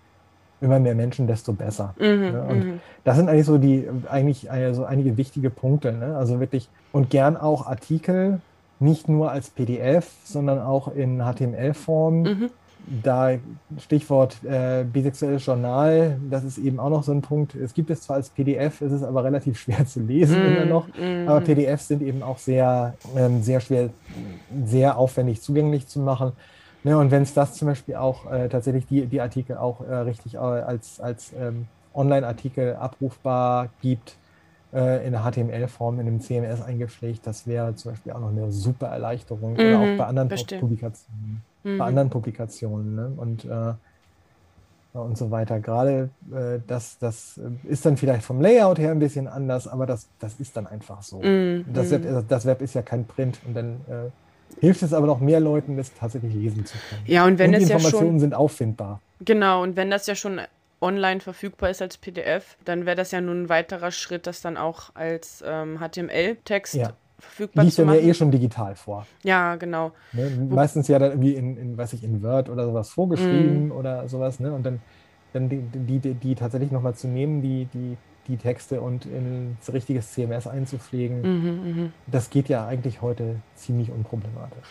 immer mehr Menschen, desto besser. Mhm, ne? Und mhm. das sind eigentlich so die, eigentlich also einige wichtige Punkte. Ne? Also wirklich, und gern auch Artikel, nicht nur als PDF, sondern auch in HTML-Form. Mhm da Stichwort äh, bisexuelles Journal, das ist eben auch noch so ein Punkt. Es gibt es zwar als PDF, es ist aber relativ schwer zu lesen mm, immer noch. Mm. Aber PDFs sind eben auch sehr, ähm, sehr schwer, sehr aufwendig zugänglich zu machen. Ne, und wenn es das zum Beispiel auch äh, tatsächlich die, die Artikel auch äh, richtig äh, als, als ähm, Online-Artikel abrufbar gibt, äh, in der HTML-Form in dem CMS eingepflegt, das wäre zum Beispiel auch noch eine super Erleichterung. Mm, Oder auch mhm, bei anderen Publikationen mhm. bei anderen Publikationen ne? und, äh, und so weiter. Gerade äh, das, das ist dann vielleicht vom Layout her ein bisschen anders, aber das, das ist dann einfach so. Mhm. Das, Web, mhm. das Web ist ja kein Print und dann äh, hilft es aber noch mehr Leuten, das tatsächlich lesen zu können. Ja, und wenn und die es Informationen ja schon, sind auffindbar. Genau, und wenn das ja schon online verfügbar ist als PDF, dann wäre das ja nun ein weiterer Schritt, das dann auch als ähm, HTML-Text ja verfügbar liegt zu machen. ja eh schon digital vor. Ja, genau. Ne? Meistens ja dann irgendwie in, in, weiß ich, in Word oder sowas vorgeschrieben mm. oder sowas, ne? Und dann, dann die, die, die, die tatsächlich nochmal zu nehmen, die, die, die Texte und ins richtiges CMS einzupflegen, mhm, mh. das geht ja eigentlich heute ziemlich unproblematisch.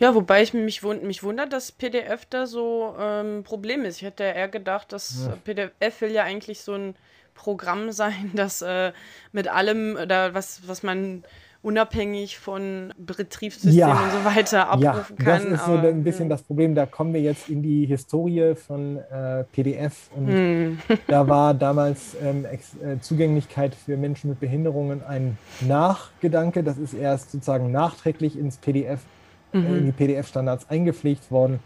Ja, wobei ich mich, wund mich wundert, dass PDF da so ein ähm, Problem ist. Ich hätte eher gedacht, dass ja. PDF will ja eigentlich so ein Programm sein, das äh, mit allem, oder was, was man unabhängig von Betriebssystemen ja. und so weiter abrufen ja, kann. Das ist so ein bisschen das Problem. Da kommen wir jetzt in die Historie von äh, PDF. Und mm. da war damals ähm, äh, Zugänglichkeit für Menschen mit Behinderungen ein Nachgedanke. Das ist erst sozusagen nachträglich ins PDF, mhm. äh, in die PDF-Standards eingepflegt worden.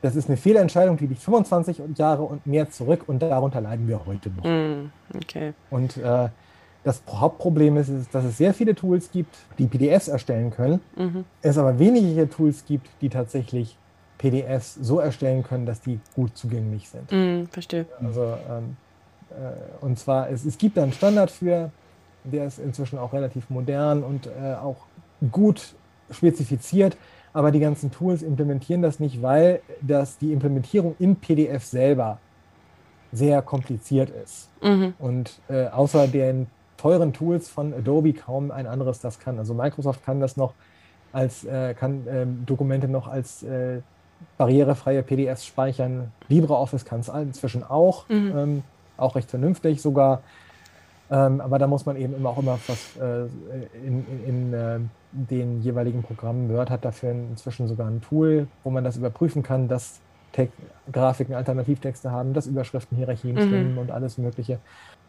Das ist eine Fehlentscheidung, die liegt 25 Jahre und mehr zurück und darunter leiden wir heute noch. Mm, okay. Und äh, das Hauptproblem ist, ist, dass es sehr viele Tools gibt, die PDFs erstellen können, mhm. es aber wenige Tools gibt, die tatsächlich PDFs so erstellen können, dass die gut zugänglich sind. Mm, verstehe. Also, ähm, äh, und zwar, es, es gibt da einen Standard für, der ist inzwischen auch relativ modern und äh, auch gut spezifiziert, aber die ganzen Tools implementieren das nicht, weil das die Implementierung in PDF selber sehr kompliziert ist. Mhm. Und äh, außer den teuren Tools von Adobe kaum ein anderes das kann. Also Microsoft kann das noch als, äh, kann äh, Dokumente noch als äh, barrierefreie PDFs speichern. LibreOffice kann es inzwischen auch, mhm. ähm, auch recht vernünftig sogar. Ähm, aber da muss man eben immer auch immer was äh, in, in, in äh, den jeweiligen Programmen. Word hat dafür inzwischen sogar ein Tool, wo man das überprüfen kann, dass Te Grafiken Alternativtexte haben, dass Überschriften Hierarchien mhm. stimmen und alles Mögliche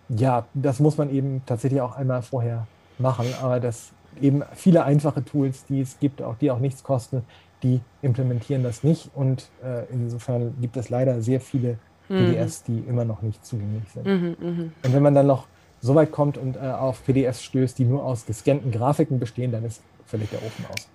ja, das muss man eben tatsächlich auch einmal vorher machen. Aber das eben viele einfache Tools, die es gibt, auch die auch nichts kosten, die implementieren das nicht. Und äh, insofern gibt es leider sehr viele PDFs, mhm. die immer noch nicht zugänglich sind. Mhm, mh. Und wenn man dann noch so weit kommt und äh, auf PDFs stößt, die nur aus gescannten Grafiken bestehen, dann ist völlig der Ofen aus.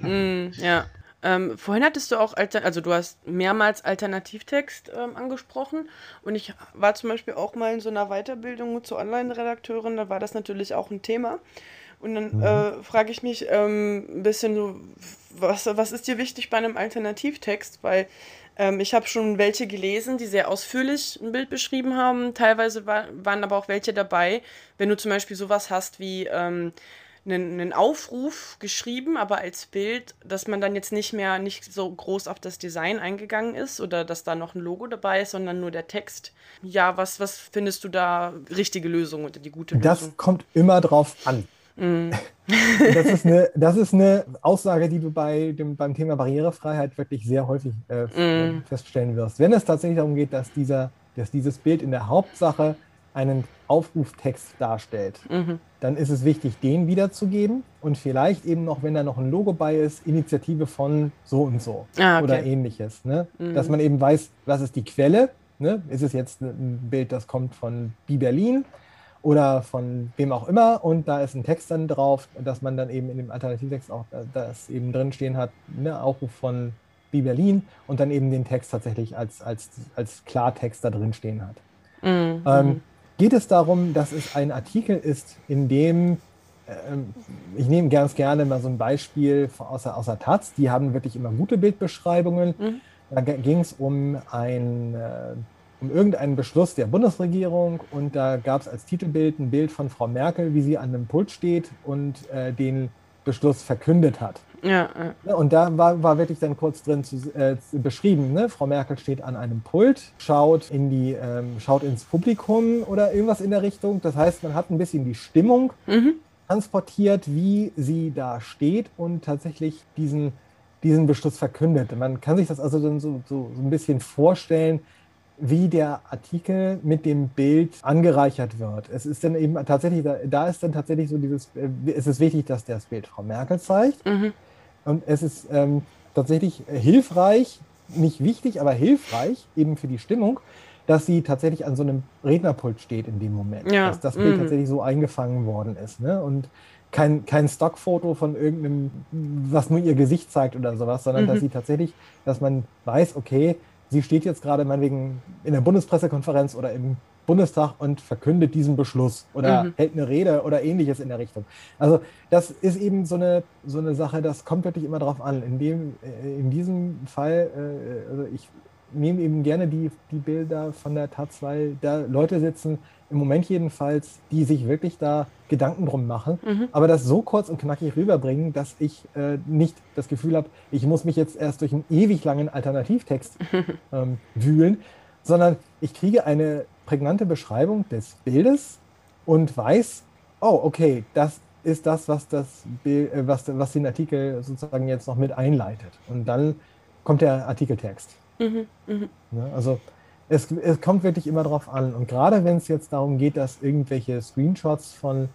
mm, ja. Ähm, vorhin hattest du auch, Alter also du hast mehrmals Alternativtext ähm, angesprochen und ich war zum Beispiel auch mal in so einer Weiterbildung zur Online-Redakteurin, da war das natürlich auch ein Thema. Und dann mhm. äh, frage ich mich ähm, ein bisschen so, was, was ist dir wichtig bei einem Alternativtext? Weil ähm, ich habe schon welche gelesen, die sehr ausführlich ein Bild beschrieben haben. Teilweise war, waren aber auch welche dabei, wenn du zum Beispiel sowas hast wie ähm, einen, einen Aufruf geschrieben, aber als Bild, dass man dann jetzt nicht mehr nicht so groß auf das Design eingegangen ist oder dass da noch ein Logo dabei ist, sondern nur der Text. Ja, was, was findest du da richtige Lösung oder die gute Lösung? Das kommt immer drauf an. Mm. das, ist eine, das ist eine Aussage, die du bei dem, beim Thema Barrierefreiheit wirklich sehr häufig äh, mm. feststellen wirst. Wenn es tatsächlich darum geht, dass, dieser, dass dieses Bild in der Hauptsache einen Aufruftext darstellt, mhm. dann ist es wichtig, den wiederzugeben und vielleicht eben noch, wenn da noch ein Logo bei ist, Initiative von so und so ah, okay. oder ähnliches. Ne? Mhm. Dass man eben weiß, was ist die Quelle. Ne? Ist es jetzt ein Bild, das kommt von Bi Berlin oder von wem auch immer und da ist ein Text dann drauf, dass man dann eben in dem Alternativtext auch das eben drin stehen hat, ne? Aufruf von Bi Berlin und dann eben den Text tatsächlich als, als, als Klartext da drin stehen hat. Mhm. Ähm, geht es darum, dass es ein Artikel ist, in dem, äh, ich nehme ganz gerne mal so ein Beispiel aus der, aus der Taz, die haben wirklich immer gute Bildbeschreibungen. Mhm. Da ging es um ein, äh, um irgendeinen Beschluss der Bundesregierung und da gab es als Titelbild ein Bild von Frau Merkel, wie sie an einem Pult steht und äh, den Beschluss verkündet hat. Ja, ja. Ne, und da war, war wirklich dann kurz drin zu, äh, beschrieben, ne? Frau Merkel steht an einem Pult, schaut, in die, ähm, schaut ins Publikum oder irgendwas in der Richtung. Das heißt, man hat ein bisschen die Stimmung mhm. transportiert, wie sie da steht und tatsächlich diesen, diesen Beschluss verkündet. Man kann sich das also dann so, so, so ein bisschen vorstellen, wie der Artikel mit dem Bild angereichert wird. Es ist dann eben tatsächlich, da, da ist dann tatsächlich so dieses, äh, es ist wichtig, dass das Bild Frau Merkel zeigt. Mhm. Und es ist ähm, tatsächlich hilfreich, nicht wichtig, aber hilfreich, eben für die Stimmung, dass sie tatsächlich an so einem Rednerpult steht in dem Moment. Ja. Dass das Bild mhm. tatsächlich so eingefangen worden ist. Ne? Und kein, kein Stockfoto von irgendeinem, was nur ihr Gesicht zeigt oder sowas, sondern mhm. dass sie tatsächlich, dass man weiß, okay, sie steht jetzt gerade meinetwegen in der Bundespressekonferenz oder im Bundestag und verkündet diesen Beschluss oder mhm. hält eine Rede oder ähnliches in der Richtung. Also das ist eben so eine, so eine Sache, das kommt wirklich immer darauf an. In, dem, äh, in diesem Fall, äh, also ich nehme eben gerne die, die Bilder von der Taz, weil da Leute sitzen, im Moment jedenfalls, die sich wirklich da Gedanken drum machen, mhm. aber das so kurz und knackig rüberbringen, dass ich äh, nicht das Gefühl habe, ich muss mich jetzt erst durch einen ewig langen Alternativtext ähm, wühlen, sondern ich kriege eine prägnante Beschreibung des Bildes und weiß, oh, okay, das, ist das, was, das, äh, was, was den Artikel sozusagen jetzt noch mit einleitet. Und dann kommt der Artikeltext. Mhm, mh. ja, also es, es kommt wirklich immer darauf an. Und gerade wenn es jetzt darum geht, dass irgendwelche Screenshots von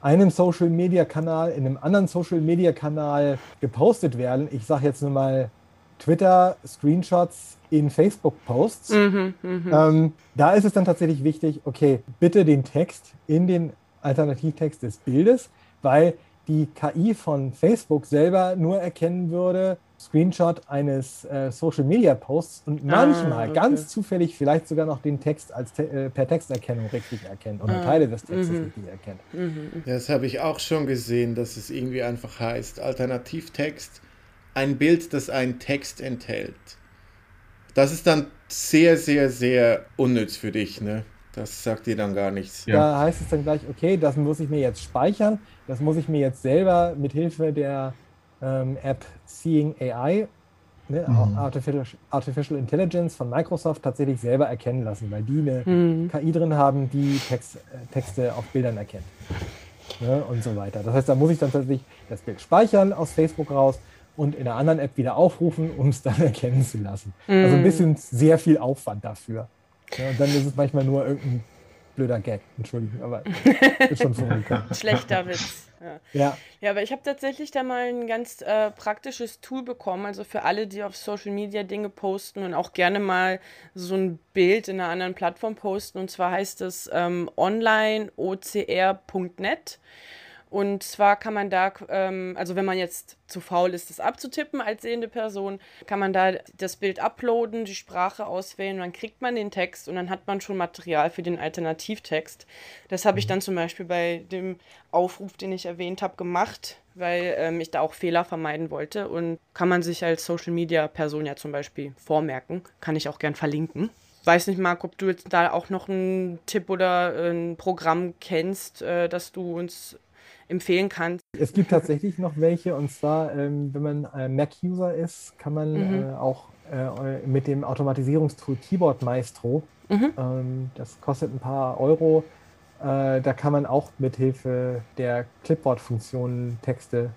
einem Social Media Kanal in einem anderen Social Media Kanal gepostet werden, ich sage jetzt nur mal Twitter Screenshots in Facebook Posts, mhm, mh. ähm, da ist es dann tatsächlich wichtig, okay, bitte den Text in den Alternativtext des Bildes, weil die KI von Facebook selber nur erkennen würde, Screenshot eines äh, Social Media Posts und ah, manchmal okay. ganz zufällig vielleicht sogar noch den Text als te äh, per Texterkennung richtig erkennt oder ah, Teile des Textes mhm. richtig erkennt. Mhm. Das habe ich auch schon gesehen, dass es irgendwie einfach heißt, Alternativtext, ein Bild, das einen Text enthält. Das ist dann sehr, sehr, sehr unnütz für dich, ne? Das sagt dir dann gar nichts. Ja. Da heißt es dann gleich, okay, das muss ich mir jetzt speichern, das muss ich mir jetzt selber mit Hilfe der ähm, App Seeing AI, ne, mhm. Artificial, Artificial, Intelligence von Microsoft, tatsächlich selber erkennen lassen, weil die eine mhm. KI drin haben, die Text, äh, Texte auf Bildern erkennt. Ne, und so weiter. Das heißt, da muss ich dann tatsächlich das Bild speichern aus Facebook raus und in einer anderen App wieder aufrufen, um es dann erkennen zu lassen. Mhm. Also ein mhm. bisschen sehr viel Aufwand dafür. Ja, und dann ist es manchmal nur irgendein blöder Gag. Entschuldigung, aber ist schon vorgekommen. Schlechter Witz. Ja. ja. ja aber ich habe tatsächlich da mal ein ganz äh, praktisches Tool bekommen, also für alle, die auf Social Media Dinge posten und auch gerne mal so ein Bild in einer anderen Plattform posten. Und zwar heißt es ähm, onlineocr.net. Und zwar kann man da, ähm, also wenn man jetzt zu faul ist, das abzutippen als sehende Person, kann man da das Bild uploaden, die Sprache auswählen, dann kriegt man den Text und dann hat man schon Material für den Alternativtext. Das habe ich dann zum Beispiel bei dem Aufruf, den ich erwähnt habe, gemacht, weil ähm, ich da auch Fehler vermeiden wollte. Und kann man sich als Social Media Person ja zum Beispiel vormerken. Kann ich auch gern verlinken weiß nicht, Marc, ob du jetzt da auch noch einen Tipp oder ein Programm kennst, äh, das du uns empfehlen kannst. Es gibt tatsächlich noch welche und zwar, ähm, wenn man äh, Mac-User ist, kann man mhm. äh, auch äh, mit dem Automatisierungstool Keyboard Maestro, mhm. ähm, das kostet ein paar Euro, äh, da kann man auch mit Hilfe der Clipboard-Funktion Texte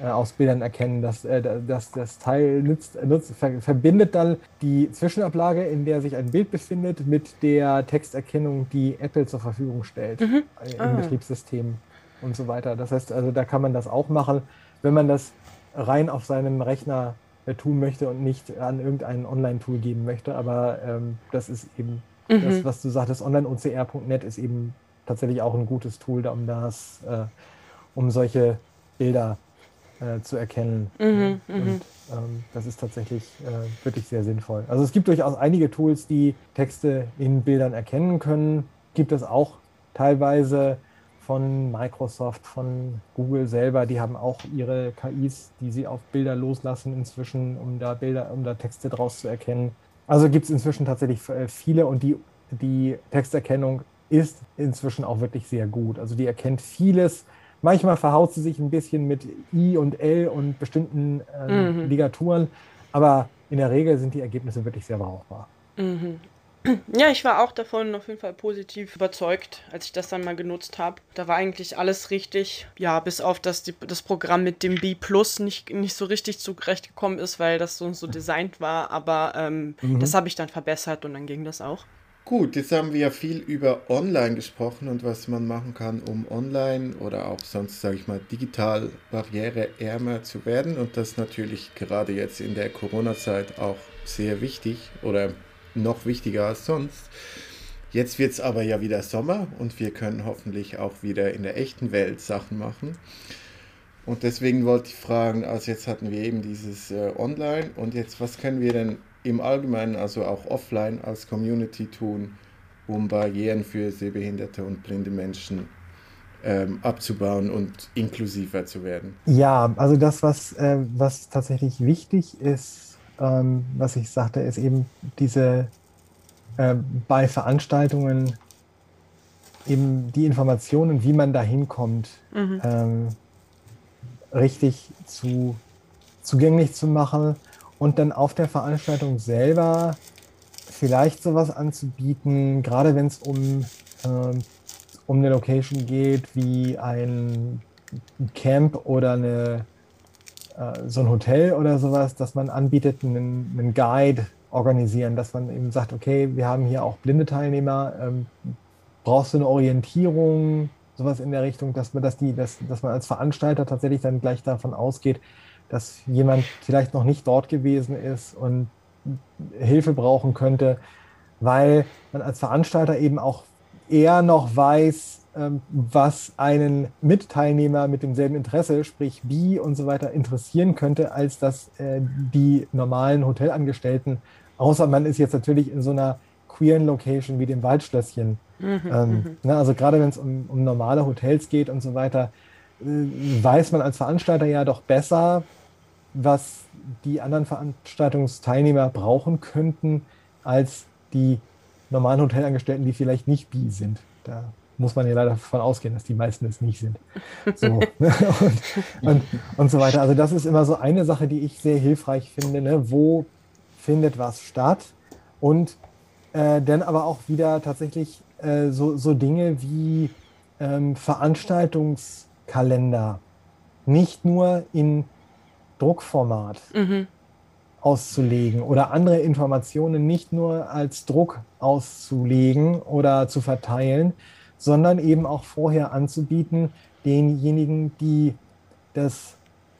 äh, aus Bildern erkennen. Das, äh, das, das Teil nutzt, nutzt, ver, verbindet dann die Zwischenablage, in der sich ein Bild befindet, mit der Texterkennung, die Apple zur Verfügung stellt mhm. im ah. Betriebssystem und so weiter. Das heißt, also da kann man das auch machen, wenn man das rein auf seinem Rechner äh, tun möchte und nicht an irgendein Online-Tool geben möchte. Aber ähm, das ist eben mhm. das, was du sagtest, onlineocr.net ist eben tatsächlich auch ein gutes Tool, um das, äh, um solche Bilder äh, zu erkennen. Mhm, und mhm. ähm, das ist tatsächlich äh, wirklich sehr sinnvoll. Also es gibt durchaus einige Tools, die Texte in Bildern erkennen können. Gibt es auch teilweise von Microsoft, von Google selber, die haben auch ihre KIs, die sie auf Bilder loslassen inzwischen, um da Bilder, um da Texte draus zu erkennen. Also gibt es inzwischen tatsächlich äh, viele und die, die Texterkennung ist inzwischen auch wirklich sehr gut. Also die erkennt vieles. Manchmal verhaut sie sich ein bisschen mit I und L und bestimmten äh, mhm. Ligaturen, aber in der Regel sind die Ergebnisse wirklich sehr brauchbar. Mhm. Ja, ich war auch davon auf jeden Fall positiv überzeugt, als ich das dann mal genutzt habe. Da war eigentlich alles richtig. Ja, bis auf dass die, das Programm mit dem B Plus nicht, nicht so richtig zurechtgekommen ist, weil das so, so designt war. Aber ähm, mhm. das habe ich dann verbessert und dann ging das auch. Gut, jetzt haben wir ja viel über Online gesprochen und was man machen kann, um online oder auch sonst, sage ich mal, digital barriereärmer zu werden. Und das natürlich gerade jetzt in der Corona-Zeit auch sehr wichtig oder noch wichtiger als sonst. Jetzt wird es aber ja wieder Sommer und wir können hoffentlich auch wieder in der echten Welt Sachen machen. Und deswegen wollte ich fragen, also jetzt hatten wir eben dieses äh, Online und jetzt, was können wir denn im Allgemeinen, also auch offline als Community tun, um Barrieren für sehbehinderte und blinde Menschen ähm, abzubauen und inklusiver zu werden? Ja, also das, was, äh, was tatsächlich wichtig ist, ähm, was ich sagte, ist eben diese äh, bei Veranstaltungen eben die Informationen, wie man da hinkommt, mhm. ähm, richtig zu, zugänglich zu machen und dann auf der Veranstaltung selber vielleicht sowas anzubieten, gerade wenn es um, äh, um eine Location geht, wie ein Camp oder eine, so ein Hotel oder sowas, dass man anbietet, einen, einen Guide organisieren, dass man eben sagt, okay, wir haben hier auch blinde Teilnehmer, ähm, brauchst du eine Orientierung, sowas in der Richtung, dass man, dass die, dass, dass man als Veranstalter tatsächlich dann gleich davon ausgeht, dass jemand vielleicht noch nicht dort gewesen ist und Hilfe brauchen könnte, weil man als Veranstalter eben auch eher noch weiß, was einen Mitteilnehmer mit demselben Interesse, sprich Bi und so weiter, interessieren könnte, als dass äh, die normalen Hotelangestellten, außer man ist jetzt natürlich in so einer queeren Location wie dem Waldschlösschen. Mhm, ähm, mhm. ne, also gerade wenn es um, um, normale Hotels geht und so weiter, äh, weiß man als Veranstalter ja doch besser, was die anderen Veranstaltungsteilnehmer brauchen könnten, als die normalen Hotelangestellten, die vielleicht nicht bi sind. Da muss man ja leider davon ausgehen, dass die meisten es nicht sind. So, ne? und, und, und, so weiter. Also das ist immer so eine Sache, die ich sehr hilfreich finde. Ne? Wo findet was statt? Und äh, dann aber auch wieder tatsächlich äh, so, so Dinge wie ähm, Veranstaltungskalender. Nicht nur in Druckformat mhm. auszulegen oder andere Informationen nicht nur als Druck auszulegen oder zu verteilen, sondern eben auch vorher anzubieten, denjenigen, die das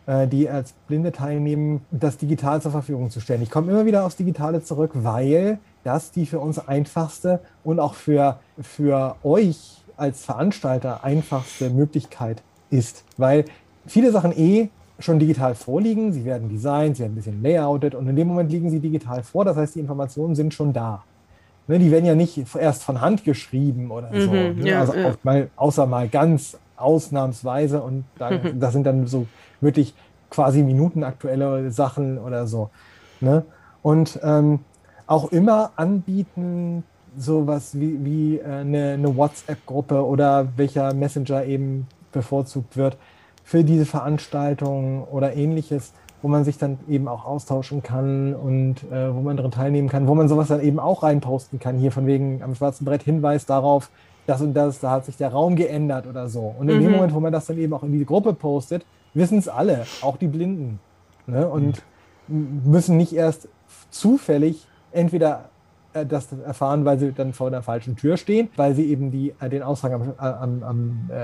äh, die als Blinde teilnehmen, das digital zur Verfügung zu stellen. Ich komme immer wieder aufs Digitale zurück, weil das die für uns einfachste und auch für, für euch als Veranstalter einfachste Möglichkeit ist, weil viele Sachen eh schon digital vorliegen. Sie werden designt, sie werden ein bisschen layoutet und in dem Moment liegen sie digital vor. Das heißt, die Informationen sind schon da. Ne, die werden ja nicht erst von Hand geschrieben oder so. Mhm, ne? ja, also ja. mal, außer mal ganz ausnahmsweise und da, mhm. das sind dann so wirklich quasi minutenaktuelle Sachen oder so. Ne? Und ähm, auch immer anbieten, sowas wie, wie äh, eine, eine WhatsApp-Gruppe oder welcher Messenger eben bevorzugt wird, für diese Veranstaltung oder ähnliches, wo man sich dann eben auch austauschen kann und äh, wo man daran teilnehmen kann, wo man sowas dann eben auch reinposten kann. Hier von wegen am schwarzen Brett Hinweis darauf, das und das, da hat sich der Raum geändert oder so. Und in mhm. dem Moment, wo man das dann eben auch in die Gruppe postet, wissen es alle, auch die Blinden. Ne? Und mhm. müssen nicht erst zufällig entweder äh, das erfahren, weil sie dann vor der falschen Tür stehen, weil sie eben die, äh, den Aushang am, am, am, äh,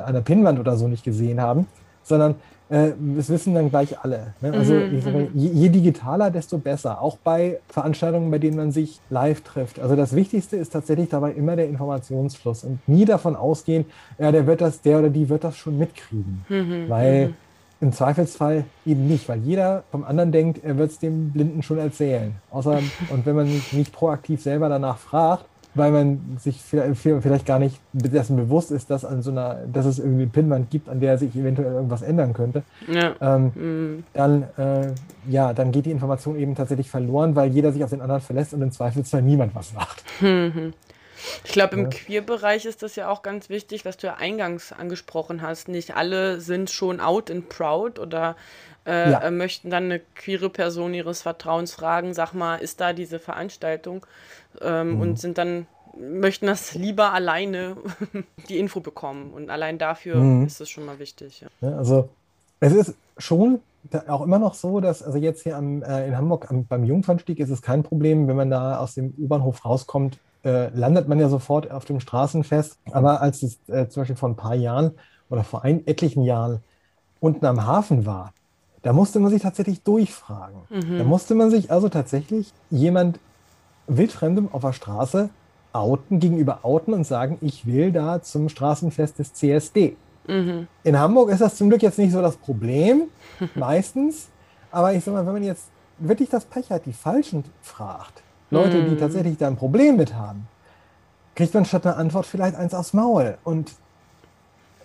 an der Pinnwand oder so nicht gesehen haben, sondern äh, das wissen dann gleich alle. Ne? Also mhm, sage, mhm. je, je, digitaler, desto besser. Auch bei Veranstaltungen, bei denen man sich live trifft. Also das Wichtigste ist tatsächlich dabei immer der Informationsfluss und nie davon ausgehen, ja, der wird das, der oder die wird das schon mitkriegen. Mhm, weil mhm. Im Zweifelsfall eben nicht, weil jeder vom anderen denkt, er wird es dem Blinden schon erzählen. Außer, und wenn man nicht proaktiv selber danach fragt, weil man sich vielleicht gar nicht dessen bewusst ist, dass, an so einer, dass es irgendwie eine Pinnwand gibt, an der sich eventuell irgendwas ändern könnte, ja. ähm, mhm. dann, äh, ja, dann geht die Information eben tatsächlich verloren, weil jeder sich auf den anderen verlässt und im Zweifelsfall niemand was macht. Mhm. Ich glaube, im ja. Queer-Bereich ist das ja auch ganz wichtig, was du ja eingangs angesprochen hast. Nicht alle sind schon out and proud oder äh, ja. Äh, möchten dann eine queere Person ihres Vertrauens fragen, sag mal, ist da diese Veranstaltung? Ähm, mhm. Und sind dann, möchten das lieber alleine die Info bekommen. Und allein dafür mhm. ist es schon mal wichtig. Ja. Ja, also es ist schon auch immer noch so, dass, also jetzt hier am, äh, in Hamburg am, beim Jungfernstieg ist es kein Problem, wenn man da aus dem U-Bahnhof rauskommt, äh, landet man ja sofort auf dem Straßenfest. Aber als es äh, zum Beispiel vor ein paar Jahren oder vor ein, etlichen Jahren unten am Hafen war, da musste man sich tatsächlich durchfragen. Mhm. Da musste man sich also tatsächlich jemand Wildfremdem auf der Straße outen, gegenüber outen und sagen, ich will da zum Straßenfest des CSD. Mhm. In Hamburg ist das zum Glück jetzt nicht so das Problem, meistens. Aber ich sag mal, wenn man jetzt wirklich das Pech hat, die Falschen fragt, Leute, die hm. tatsächlich da ein Problem mit haben, kriegt man statt einer Antwort vielleicht eins aufs Maul. Und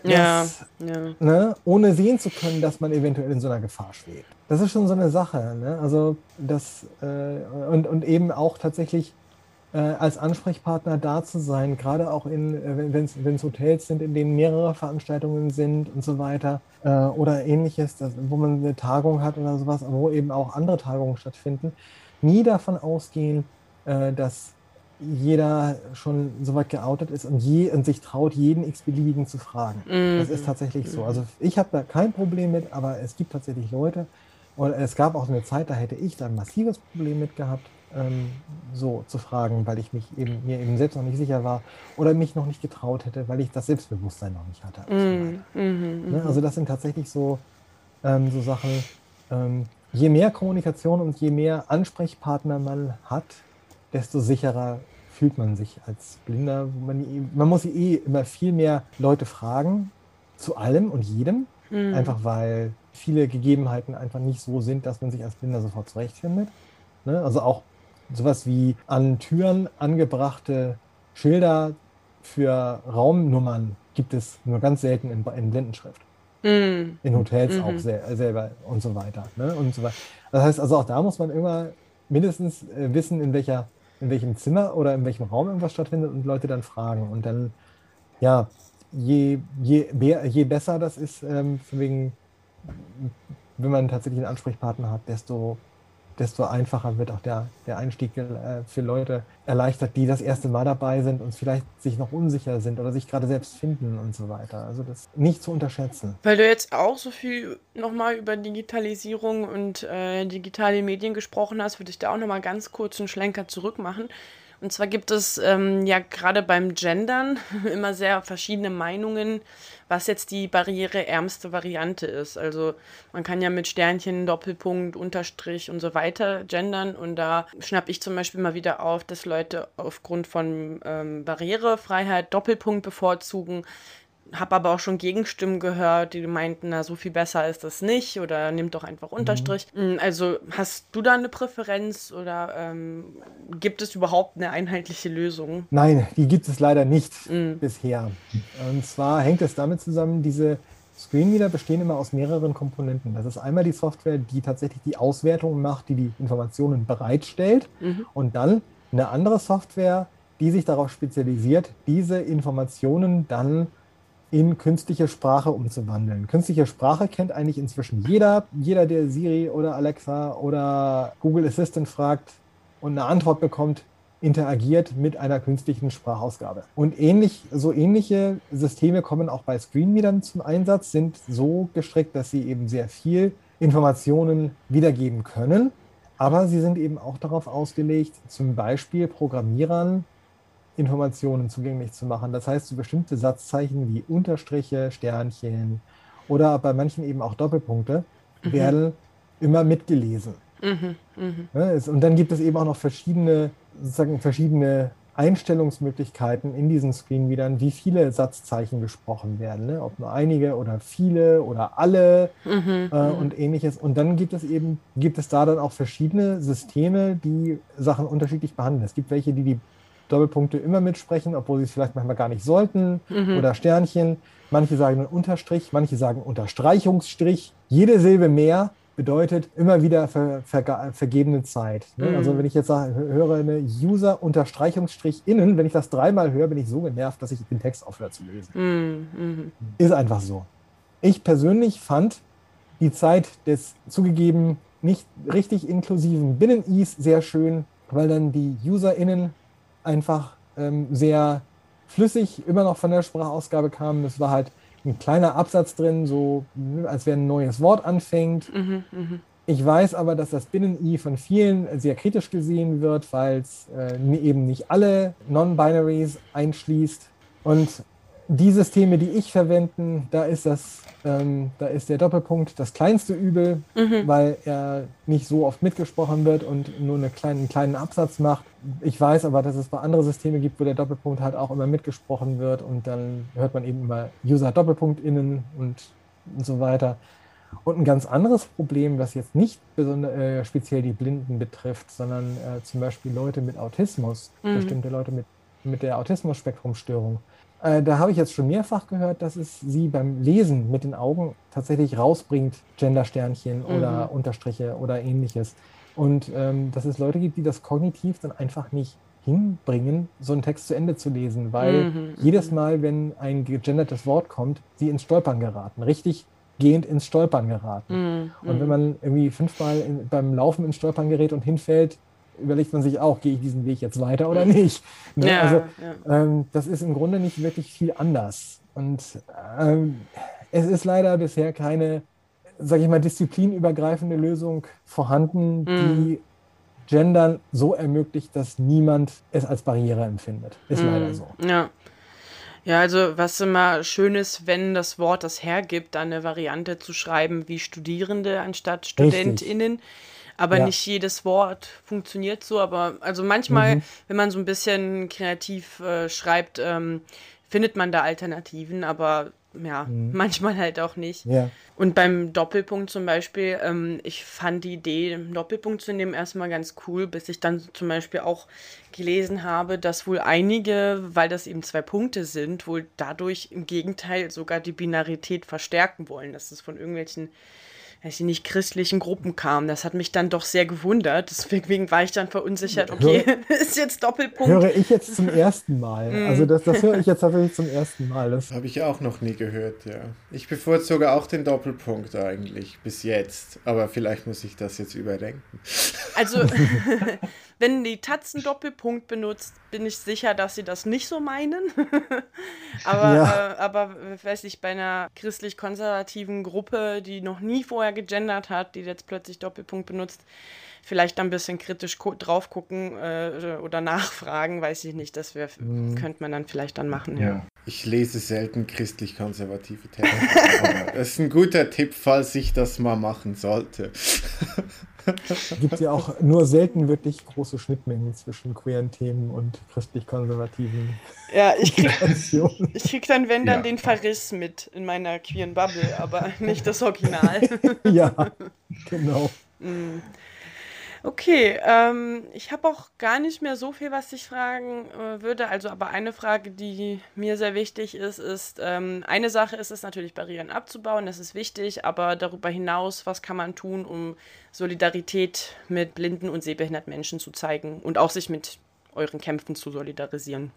das, ja. Ne, ohne sehen zu können, dass man eventuell in so einer Gefahr schwebt. Das ist schon so eine Sache. Ne? Also das äh, und, und eben auch tatsächlich äh, als Ansprechpartner da zu sein, gerade auch in, äh, wenn es Hotels sind, in denen mehrere Veranstaltungen sind und so weiter äh, oder ähnliches, das, wo man eine Tagung hat oder sowas, wo eben auch andere Tagungen stattfinden, nie davon ausgehen, äh, dass jeder schon so weit geoutet ist und, je, und sich traut, jeden x-beliebigen zu fragen. Mhm. Das ist tatsächlich so. Also ich habe da kein Problem mit, aber es gibt tatsächlich Leute, und es gab auch eine Zeit, da hätte ich da ein massives Problem mit gehabt, ähm, so zu fragen, weil ich mich eben mir eben selbst noch nicht sicher war oder mich noch nicht getraut hätte, weil ich das Selbstbewusstsein noch nicht hatte. Mhm. So mhm, ne? Also das sind tatsächlich so, ähm, so Sachen, ähm, je mehr Kommunikation und je mehr Ansprechpartner man hat, desto sicherer fühlt man sich als Blinder. Man, man muss eh immer viel mehr Leute fragen, zu allem und jedem, mhm. einfach weil viele Gegebenheiten einfach nicht so sind, dass man sich als Blinder sofort zurechtfindet. Ne? Also auch sowas wie an Türen angebrachte Schilder für Raumnummern gibt es nur ganz selten in, in Blindenschrift. Mm. In Hotels mm -hmm. auch sehr, selber und so weiter. Ne? Und so weiter. Das heißt also auch da muss man immer mindestens äh, wissen, in welcher in welchem Zimmer oder in welchem Raum irgendwas stattfindet und Leute dann fragen. Und dann, ja, je, je, je besser das ist, ähm, wegen, wenn man tatsächlich einen Ansprechpartner hat, desto desto einfacher wird auch der, der Einstieg äh, für Leute erleichtert, die das erste Mal dabei sind und vielleicht sich noch unsicher sind oder sich gerade selbst finden und so weiter. Also das nicht zu unterschätzen. Weil du jetzt auch so viel nochmal über Digitalisierung und äh, digitale Medien gesprochen hast, würde ich da auch nochmal ganz kurz einen Schlenker zurück machen. Und zwar gibt es ähm, ja gerade beim Gendern immer sehr verschiedene Meinungen, was jetzt die barriereärmste Variante ist. Also man kann ja mit Sternchen, Doppelpunkt, Unterstrich und so weiter gendern. Und da schnapp ich zum Beispiel mal wieder auf, dass Leute aufgrund von ähm, Barrierefreiheit Doppelpunkt bevorzugen habe aber auch schon Gegenstimmen gehört, die meinten, na, so viel besser ist das nicht oder nimmt doch einfach Unterstrich. Mhm. Also hast du da eine Präferenz oder ähm, gibt es überhaupt eine einheitliche Lösung? Nein, die gibt es leider nicht mhm. bisher. Und zwar hängt es damit zusammen, diese Screenreader bestehen immer aus mehreren Komponenten. Das ist einmal die Software, die tatsächlich die Auswertung macht, die die Informationen bereitstellt mhm. und dann eine andere Software, die sich darauf spezialisiert, diese Informationen dann in künstliche Sprache umzuwandeln. Künstliche Sprache kennt eigentlich inzwischen jeder. Jeder, der Siri oder Alexa oder Google Assistant fragt und eine Antwort bekommt, interagiert mit einer künstlichen Sprachausgabe. Und ähnlich, so ähnliche Systeme kommen auch bei Screenreadern zum Einsatz, sind so gestrickt, dass sie eben sehr viel Informationen wiedergeben können. Aber sie sind eben auch darauf ausgelegt, zum Beispiel Programmierern Informationen zugänglich zu machen. Das heißt, so bestimmte Satzzeichen wie Unterstriche, Sternchen oder bei manchen eben auch Doppelpunkte mhm. werden immer mitgelesen. Mhm, mh. Und dann gibt es eben auch noch verschiedene, sozusagen verschiedene Einstellungsmöglichkeiten in diesen Screenreadern, wie viele Satzzeichen gesprochen werden, ne? ob nur einige oder viele oder alle mhm, äh, mhm. und ähnliches. Und dann gibt es eben, gibt es da dann auch verschiedene Systeme, die Sachen unterschiedlich behandeln. Es gibt welche, die die Doppelpunkte immer mitsprechen, obwohl sie es vielleicht manchmal gar nicht sollten. Mhm. Oder Sternchen. Manche sagen Unterstrich, manche sagen Unterstreichungsstrich. Jede Silbe mehr bedeutet immer wieder ver, ver, vergebene Zeit. Ne? Mhm. Also wenn ich jetzt sage, höre eine User Unterstreichungsstrich innen, wenn ich das dreimal höre, bin ich so genervt, dass ich den Text aufhöre zu lösen. Mhm. mhm. Ist einfach so. Ich persönlich fand die Zeit des zugegeben nicht richtig inklusiven Binnen-Is sehr schön, weil dann die UserInnen einfach ähm, sehr flüssig immer noch von der Sprachausgabe kam. Es war halt ein kleiner Absatz drin, so als wenn ein neues Wort anfängt. Mhm, mh. Ich weiß aber, dass das Binnen-I von vielen sehr kritisch gesehen wird, weil es äh, eben nicht alle Non-Binaries einschließt. Und die Systeme, die ich verwende, da ist das, ähm, da ist der Doppelpunkt das kleinste Übel, mhm. weil er nicht so oft mitgesprochen wird und nur einen kleinen, kleinen Absatz macht. Ich weiß aber, dass es bei anderen Systemen gibt, wo der Doppelpunkt halt auch immer mitgesprochen wird und dann hört man eben immer User Doppelpunkt innen und, und so weiter. Und ein ganz anderes Problem, was jetzt nicht besonders, äh, speziell die Blinden betrifft, sondern äh, zum Beispiel Leute mit Autismus, mhm. bestimmte Leute mit, mit der Autismus-Spektrumstörung. Äh, da habe ich jetzt schon mehrfach gehört, dass es sie beim Lesen mit den Augen tatsächlich rausbringt, Gendersternchen mhm. oder Unterstriche oder ähnliches. Und ähm, dass es Leute gibt, die das kognitiv dann einfach nicht hinbringen, so einen Text zu Ende zu lesen, weil mhm. jedes Mal, wenn ein gegendertes Wort kommt, sie ins Stolpern geraten, richtig gehend ins Stolpern geraten. Mhm. Und wenn man irgendwie fünfmal in, beim Laufen ins Stolpern gerät und hinfällt, überlegt man sich auch, gehe ich diesen Weg jetzt weiter oder nicht. Ne? Ja, also ja. Ähm, das ist im Grunde nicht wirklich viel anders. Und ähm, es ist leider bisher keine, sage ich mal, disziplinübergreifende Lösung vorhanden, die mm. Gendern so ermöglicht, dass niemand es als Barriere empfindet. Ist mm. leider so. Ja. Ja, also was immer schön ist, wenn das Wort das hergibt, dann eine Variante zu schreiben wie Studierende anstatt StudentInnen. Richtig. Aber ja. nicht jedes Wort funktioniert so. Aber also manchmal, mhm. wenn man so ein bisschen kreativ äh, schreibt, ähm, findet man da Alternativen, aber ja, mhm. manchmal halt auch nicht. Ja. Und beim Doppelpunkt zum Beispiel, ähm, ich fand die Idee, einen Doppelpunkt zu nehmen, erstmal ganz cool, bis ich dann zum Beispiel auch gelesen habe, dass wohl einige, weil das eben zwei Punkte sind, wohl dadurch im Gegenteil sogar die Binarität verstärken wollen, dass es von irgendwelchen weiß ich nicht, christlichen Gruppen kam. Das hat mich dann doch sehr gewundert. Deswegen war ich dann verunsichert, okay, höre, ist jetzt Doppelpunkt. Höre ich jetzt zum ersten Mal. Mm. Also das, das höre ich jetzt tatsächlich zum ersten Mal. Das habe ich auch noch nie gehört, ja. Ich bevorzuge auch den Doppelpunkt eigentlich, bis jetzt. Aber vielleicht muss ich das jetzt überdenken. Also, wenn die Tatzen Doppelpunkt benutzt, bin ich sicher, dass sie das nicht so meinen. aber, ja. äh, aber, weiß ich, bei einer christlich-konservativen Gruppe, die noch nie vorher gegendert hat, die jetzt plötzlich Doppelpunkt benutzt, vielleicht ein bisschen kritisch drauf gucken äh, oder nachfragen, weiß ich nicht. Das wär, mhm. könnte man dann vielleicht dann machen. Ja. Ich lese selten christlich-konservative Texte. das ist ein guter Tipp, falls ich das mal machen sollte. Es gibt ja auch nur selten wirklich große Schnittmengen zwischen queeren Themen und christlich-konservativen. Ja, ich krieg, ich krieg dann, wenn dann, ja. den Verriss mit in meiner queeren Bubble, aber nicht das Original. ja, genau. Okay, ähm, ich habe auch gar nicht mehr so viel, was ich fragen äh, würde. Also, aber eine Frage, die mir sehr wichtig ist, ist, ähm, eine Sache ist es natürlich, Barrieren abzubauen, das ist wichtig, aber darüber hinaus, was kann man tun, um Solidarität mit blinden und sehbehinderten Menschen zu zeigen und auch sich mit euren Kämpfen zu solidarisieren?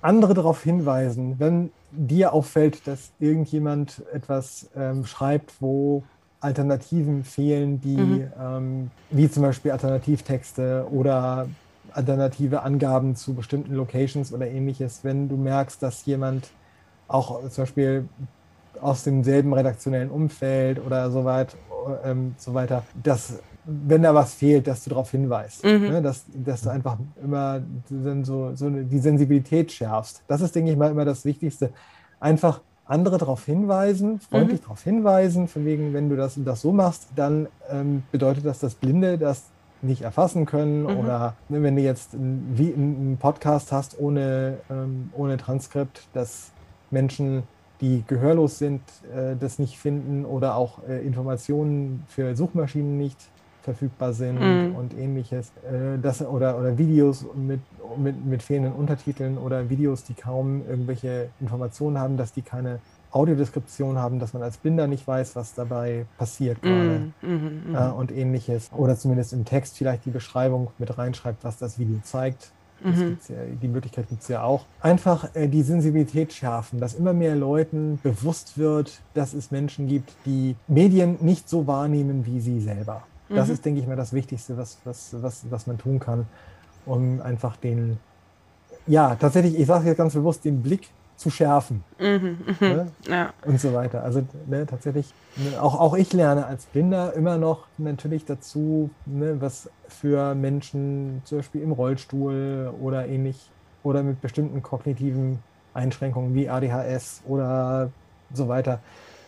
Andere darauf hinweisen, wenn dir auffällt, dass irgendjemand etwas ähm, schreibt, wo Alternativen fehlen, die, mhm. ähm, wie zum Beispiel Alternativtexte oder alternative Angaben zu bestimmten Locations oder ähnliches, wenn du merkst, dass jemand auch zum Beispiel aus demselben redaktionellen Umfeld oder so, weit, ähm, so weiter, dass wenn da was fehlt, dass du darauf hinweist, mhm. ne? dass, dass du einfach immer so, so die Sensibilität schärfst. Das ist, denke ich mal, immer das Wichtigste. Einfach andere darauf hinweisen, freundlich mhm. darauf hinweisen, von wegen, wenn du das und das so machst, dann ähm, bedeutet das, dass Blinde das nicht erfassen können mhm. oder ne, wenn du jetzt ein, wie einen Podcast hast ohne, ähm, ohne Transkript, dass Menschen, die gehörlos sind, äh, das nicht finden oder auch äh, Informationen für Suchmaschinen nicht verfügbar sind mhm. und ähnliches. Äh, das, oder, oder Videos mit, mit, mit fehlenden Untertiteln oder Videos, die kaum irgendwelche Informationen haben, dass die keine Audiodeskription haben, dass man als Blinder nicht weiß, was dabei passiert gerade mm, mm, mm. Äh, und ähnliches. Oder zumindest im Text vielleicht die Beschreibung mit reinschreibt, was das Video zeigt. Das mhm. ja, die Möglichkeit gibt es ja auch. Einfach äh, die Sensibilität schärfen, dass immer mehr Leuten bewusst wird, dass es Menschen gibt, die Medien nicht so wahrnehmen wie sie selber. Das mhm. ist, denke ich mal, das Wichtigste, was, was, was, was man tun kann, um einfach den, ja, tatsächlich, ich sage jetzt ganz bewusst, den Blick zu schärfen. Mhm, mhm. ne? ja. Und so weiter. Also ne, tatsächlich, ne, auch, auch ich lerne als Blinder immer noch natürlich dazu, ne, was für Menschen zum Beispiel im Rollstuhl oder ähnlich oder mit bestimmten kognitiven Einschränkungen wie ADHS oder so weiter,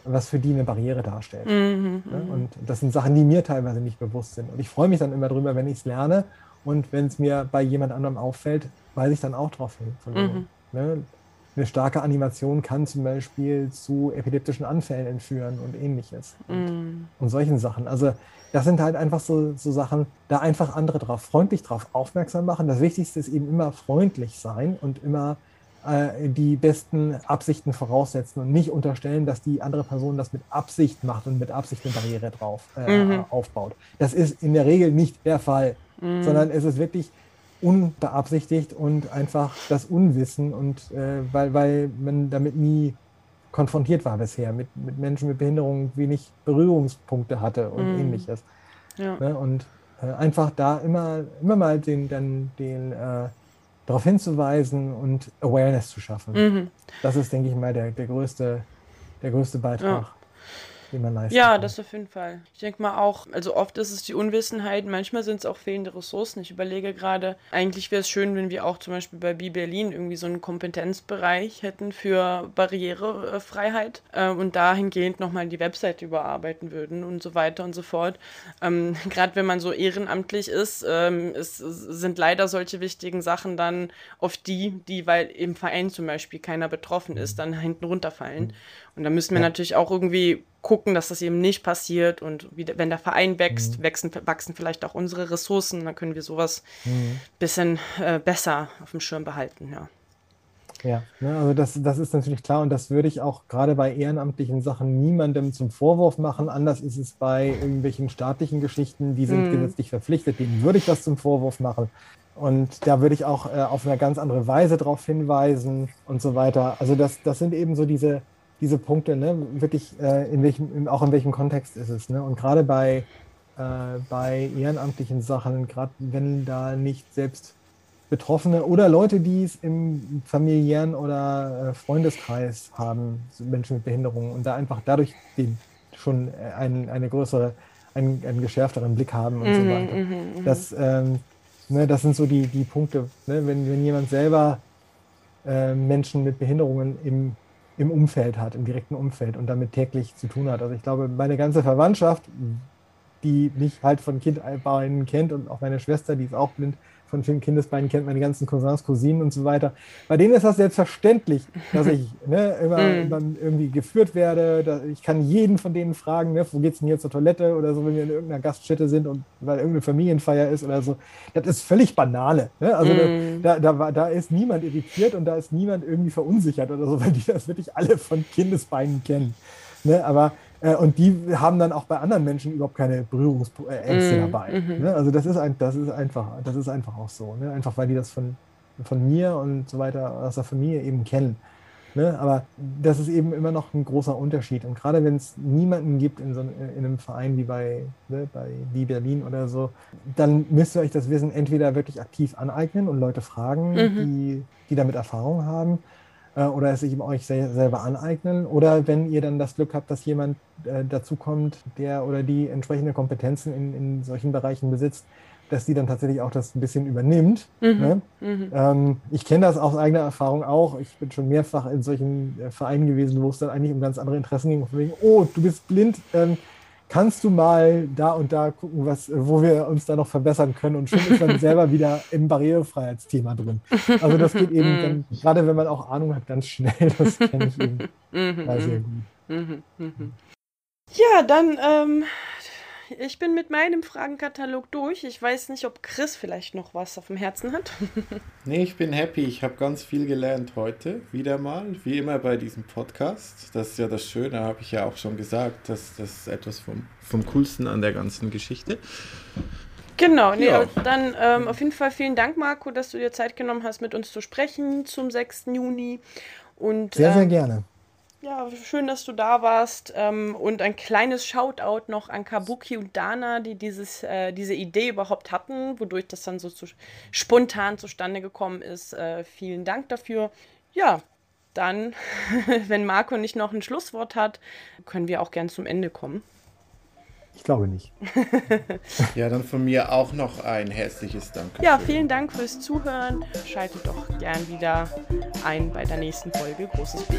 was für die eine Barriere darstellt. Mhm, ja, mhm. und das sind Sachen, die mir teilweise nicht bewusst sind. Und ich freue mich dann immer drüber, wenn ich es lerne. Und wenn es mir bei jemand anderem auffällt, weise ich dann auch darauf hin. Mhm. Ne? Eine starke Animation kann zum Beispiel zu epileptischen Anfällen entführen und ähnliches. Und, mhm. und solchen Sachen. Also das sind halt einfach so, so Sachen, da einfach andere drauf, freundlich drauf aufmerksam machen. Das Wichtigste ist eben immer freundlich sein und immer äh, die besten Absichten voraussetzen und nicht unterstellen, dass die andere Person das mit Absicht macht und mit Absicht eine Barriere drauf äh, mhm. aufbaut. Das ist in der Regel nicht der Fall, mhm. sondern es ist wirklich unbeabsichtigt und einfach das Unwissen und äh, weil, weil man damit nie konfrontiert war bisher, mit, mit Menschen mit Behinderung wenig Berührungspunkte hatte und mhm. ähnliches. Ja. Ne? Und äh, einfach da immer, immer mal den, dann den, äh, darauf hinzuweisen und Awareness zu schaffen. Mhm. Das ist, denke ich mal, der, der, größte, der größte Beitrag. Ja die man leisten Ja, kann. das auf jeden Fall. Ich denke mal auch, also oft ist es die Unwissenheit, manchmal sind es auch fehlende Ressourcen. Ich überlege gerade, eigentlich wäre es schön, wenn wir auch zum Beispiel bei Bi Berlin irgendwie so einen Kompetenzbereich hätten für Barrierefreiheit äh, und dahingehend nochmal die Webseite überarbeiten würden und so weiter und so fort. Ähm, gerade wenn man so ehrenamtlich ist, ähm, es, sind leider solche wichtigen Sachen dann oft die, die, weil im Verein zum Beispiel keiner betroffen ist, dann hinten runterfallen. Mhm. Und da müssen wir ja. natürlich auch irgendwie gucken, dass das eben nicht passiert. Und wie, wenn der Verein wächst, mhm. wachsen, wachsen vielleicht auch unsere Ressourcen. Dann können wir sowas ein mhm. bisschen äh, besser auf dem Schirm behalten, ja. Ja, ne, also das, das ist natürlich klar und das würde ich auch gerade bei ehrenamtlichen Sachen niemandem zum Vorwurf machen. Anders ist es bei irgendwelchen staatlichen Geschichten, die sind mm. gesetzlich verpflichtet, denen würde ich das zum Vorwurf machen. Und da würde ich auch äh, auf eine ganz andere Weise darauf hinweisen und so weiter. Also das, das sind eben so diese, diese Punkte, ne, wirklich, äh, in welchem, auch in welchem Kontext ist es. Ne? Und gerade bei, äh, bei ehrenamtlichen Sachen, gerade wenn da nicht selbst Betroffene oder Leute, die es im familiären oder äh, Freundeskreis haben, Menschen mit Behinderungen, und da einfach dadurch den, schon ein, eine größere, einen, einen geschärfteren Blick haben und mhm, so weiter. Mhm, mhm. Das, ähm, ne, das sind so die, die Punkte. Ne? Wenn, wenn jemand selber äh, Menschen mit Behinderungen im im Umfeld hat, im direkten Umfeld und damit täglich zu tun hat. Also ich glaube, meine ganze Verwandtschaft, die mich halt von Kindbeinen kennt und auch meine Schwester, die ist auch blind, von Kindesbeinen kennt, meine ganzen Cousins, Cousinen und so weiter. Bei denen ist das selbstverständlich, dass ich ne, immer, immer, irgendwie geführt werde. ich kann jeden von denen fragen, ne, wo es denn hier zur Toilette oder so, wenn wir in irgendeiner Gaststätte sind und weil irgendeine Familienfeier ist oder so. Das ist völlig Banale. Ne? Also mm. da, da, da, da, ist niemand irritiert und da ist niemand irgendwie verunsichert oder so, weil die das wirklich alle von Kindesbeinen kennen. Ne? Aber äh, und die haben dann auch bei anderen Menschen überhaupt keine Berührungsängste mm, dabei. Mm -hmm. Also das ist, ein, das ist einfach, das ist einfach auch so. Ne? Einfach weil die das von, von mir und so weiter aus der Familie eben kennen. Ne? Aber das ist eben immer noch ein großer Unterschied. Und gerade wenn es niemanden gibt in, so, in einem Verein wie bei, ne, bei die Berlin oder so, dann müsst ihr euch das Wissen entweder wirklich aktiv aneignen und Leute fragen, mhm. die, die damit Erfahrung haben, äh, oder es sich euch selber aneignen. Oder wenn ihr dann das Glück habt, dass jemand äh, dazukommt, der oder die entsprechende Kompetenzen in, in solchen Bereichen besitzt, dass die dann tatsächlich auch das ein bisschen übernimmt. Mhm. Ne? Mhm. Ähm, ich kenne das aus eigener Erfahrung auch. Ich bin schon mehrfach in solchen äh, Vereinen gewesen, wo es dann eigentlich um ganz andere Interessen ging. Wegen, oh, du bist blind, ähm, kannst du mal da und da gucken, was, wo wir uns da noch verbessern können und schon ist man selber wieder im Barrierefreiheitsthema drin. Also das geht eben, dann, mhm. gerade wenn man auch Ahnung hat, ganz schnell. Das kenne ich eben mhm. sehr gut. Mhm. Ja, dann ähm, ich bin mit meinem Fragenkatalog durch. Ich weiß nicht, ob Chris vielleicht noch was auf dem Herzen hat. nee, ich bin happy. Ich habe ganz viel gelernt heute, wieder mal, wie immer bei diesem Podcast. Das ist ja das Schöne, habe ich ja auch schon gesagt. Das, das ist etwas vom, vom Coolsten an der ganzen Geschichte. Genau, nee, ja. dann ähm, auf jeden Fall vielen Dank, Marco, dass du dir Zeit genommen hast, mit uns zu sprechen zum 6. Juni. Und, sehr, sehr ähm, gerne. Ja, schön, dass du da warst. Ähm, und ein kleines Shoutout noch an Kabuki und Dana, die dieses, äh, diese Idee überhaupt hatten, wodurch das dann so zu, spontan zustande gekommen ist. Äh, vielen Dank dafür. Ja, dann, wenn Marco nicht noch ein Schlusswort hat, können wir auch gern zum Ende kommen. Ich glaube nicht. ja, dann von mir auch noch ein herzliches Dank. Ja, vielen Dank fürs Zuhören. Schaltet doch gern wieder ein bei der nächsten Folge Großes B.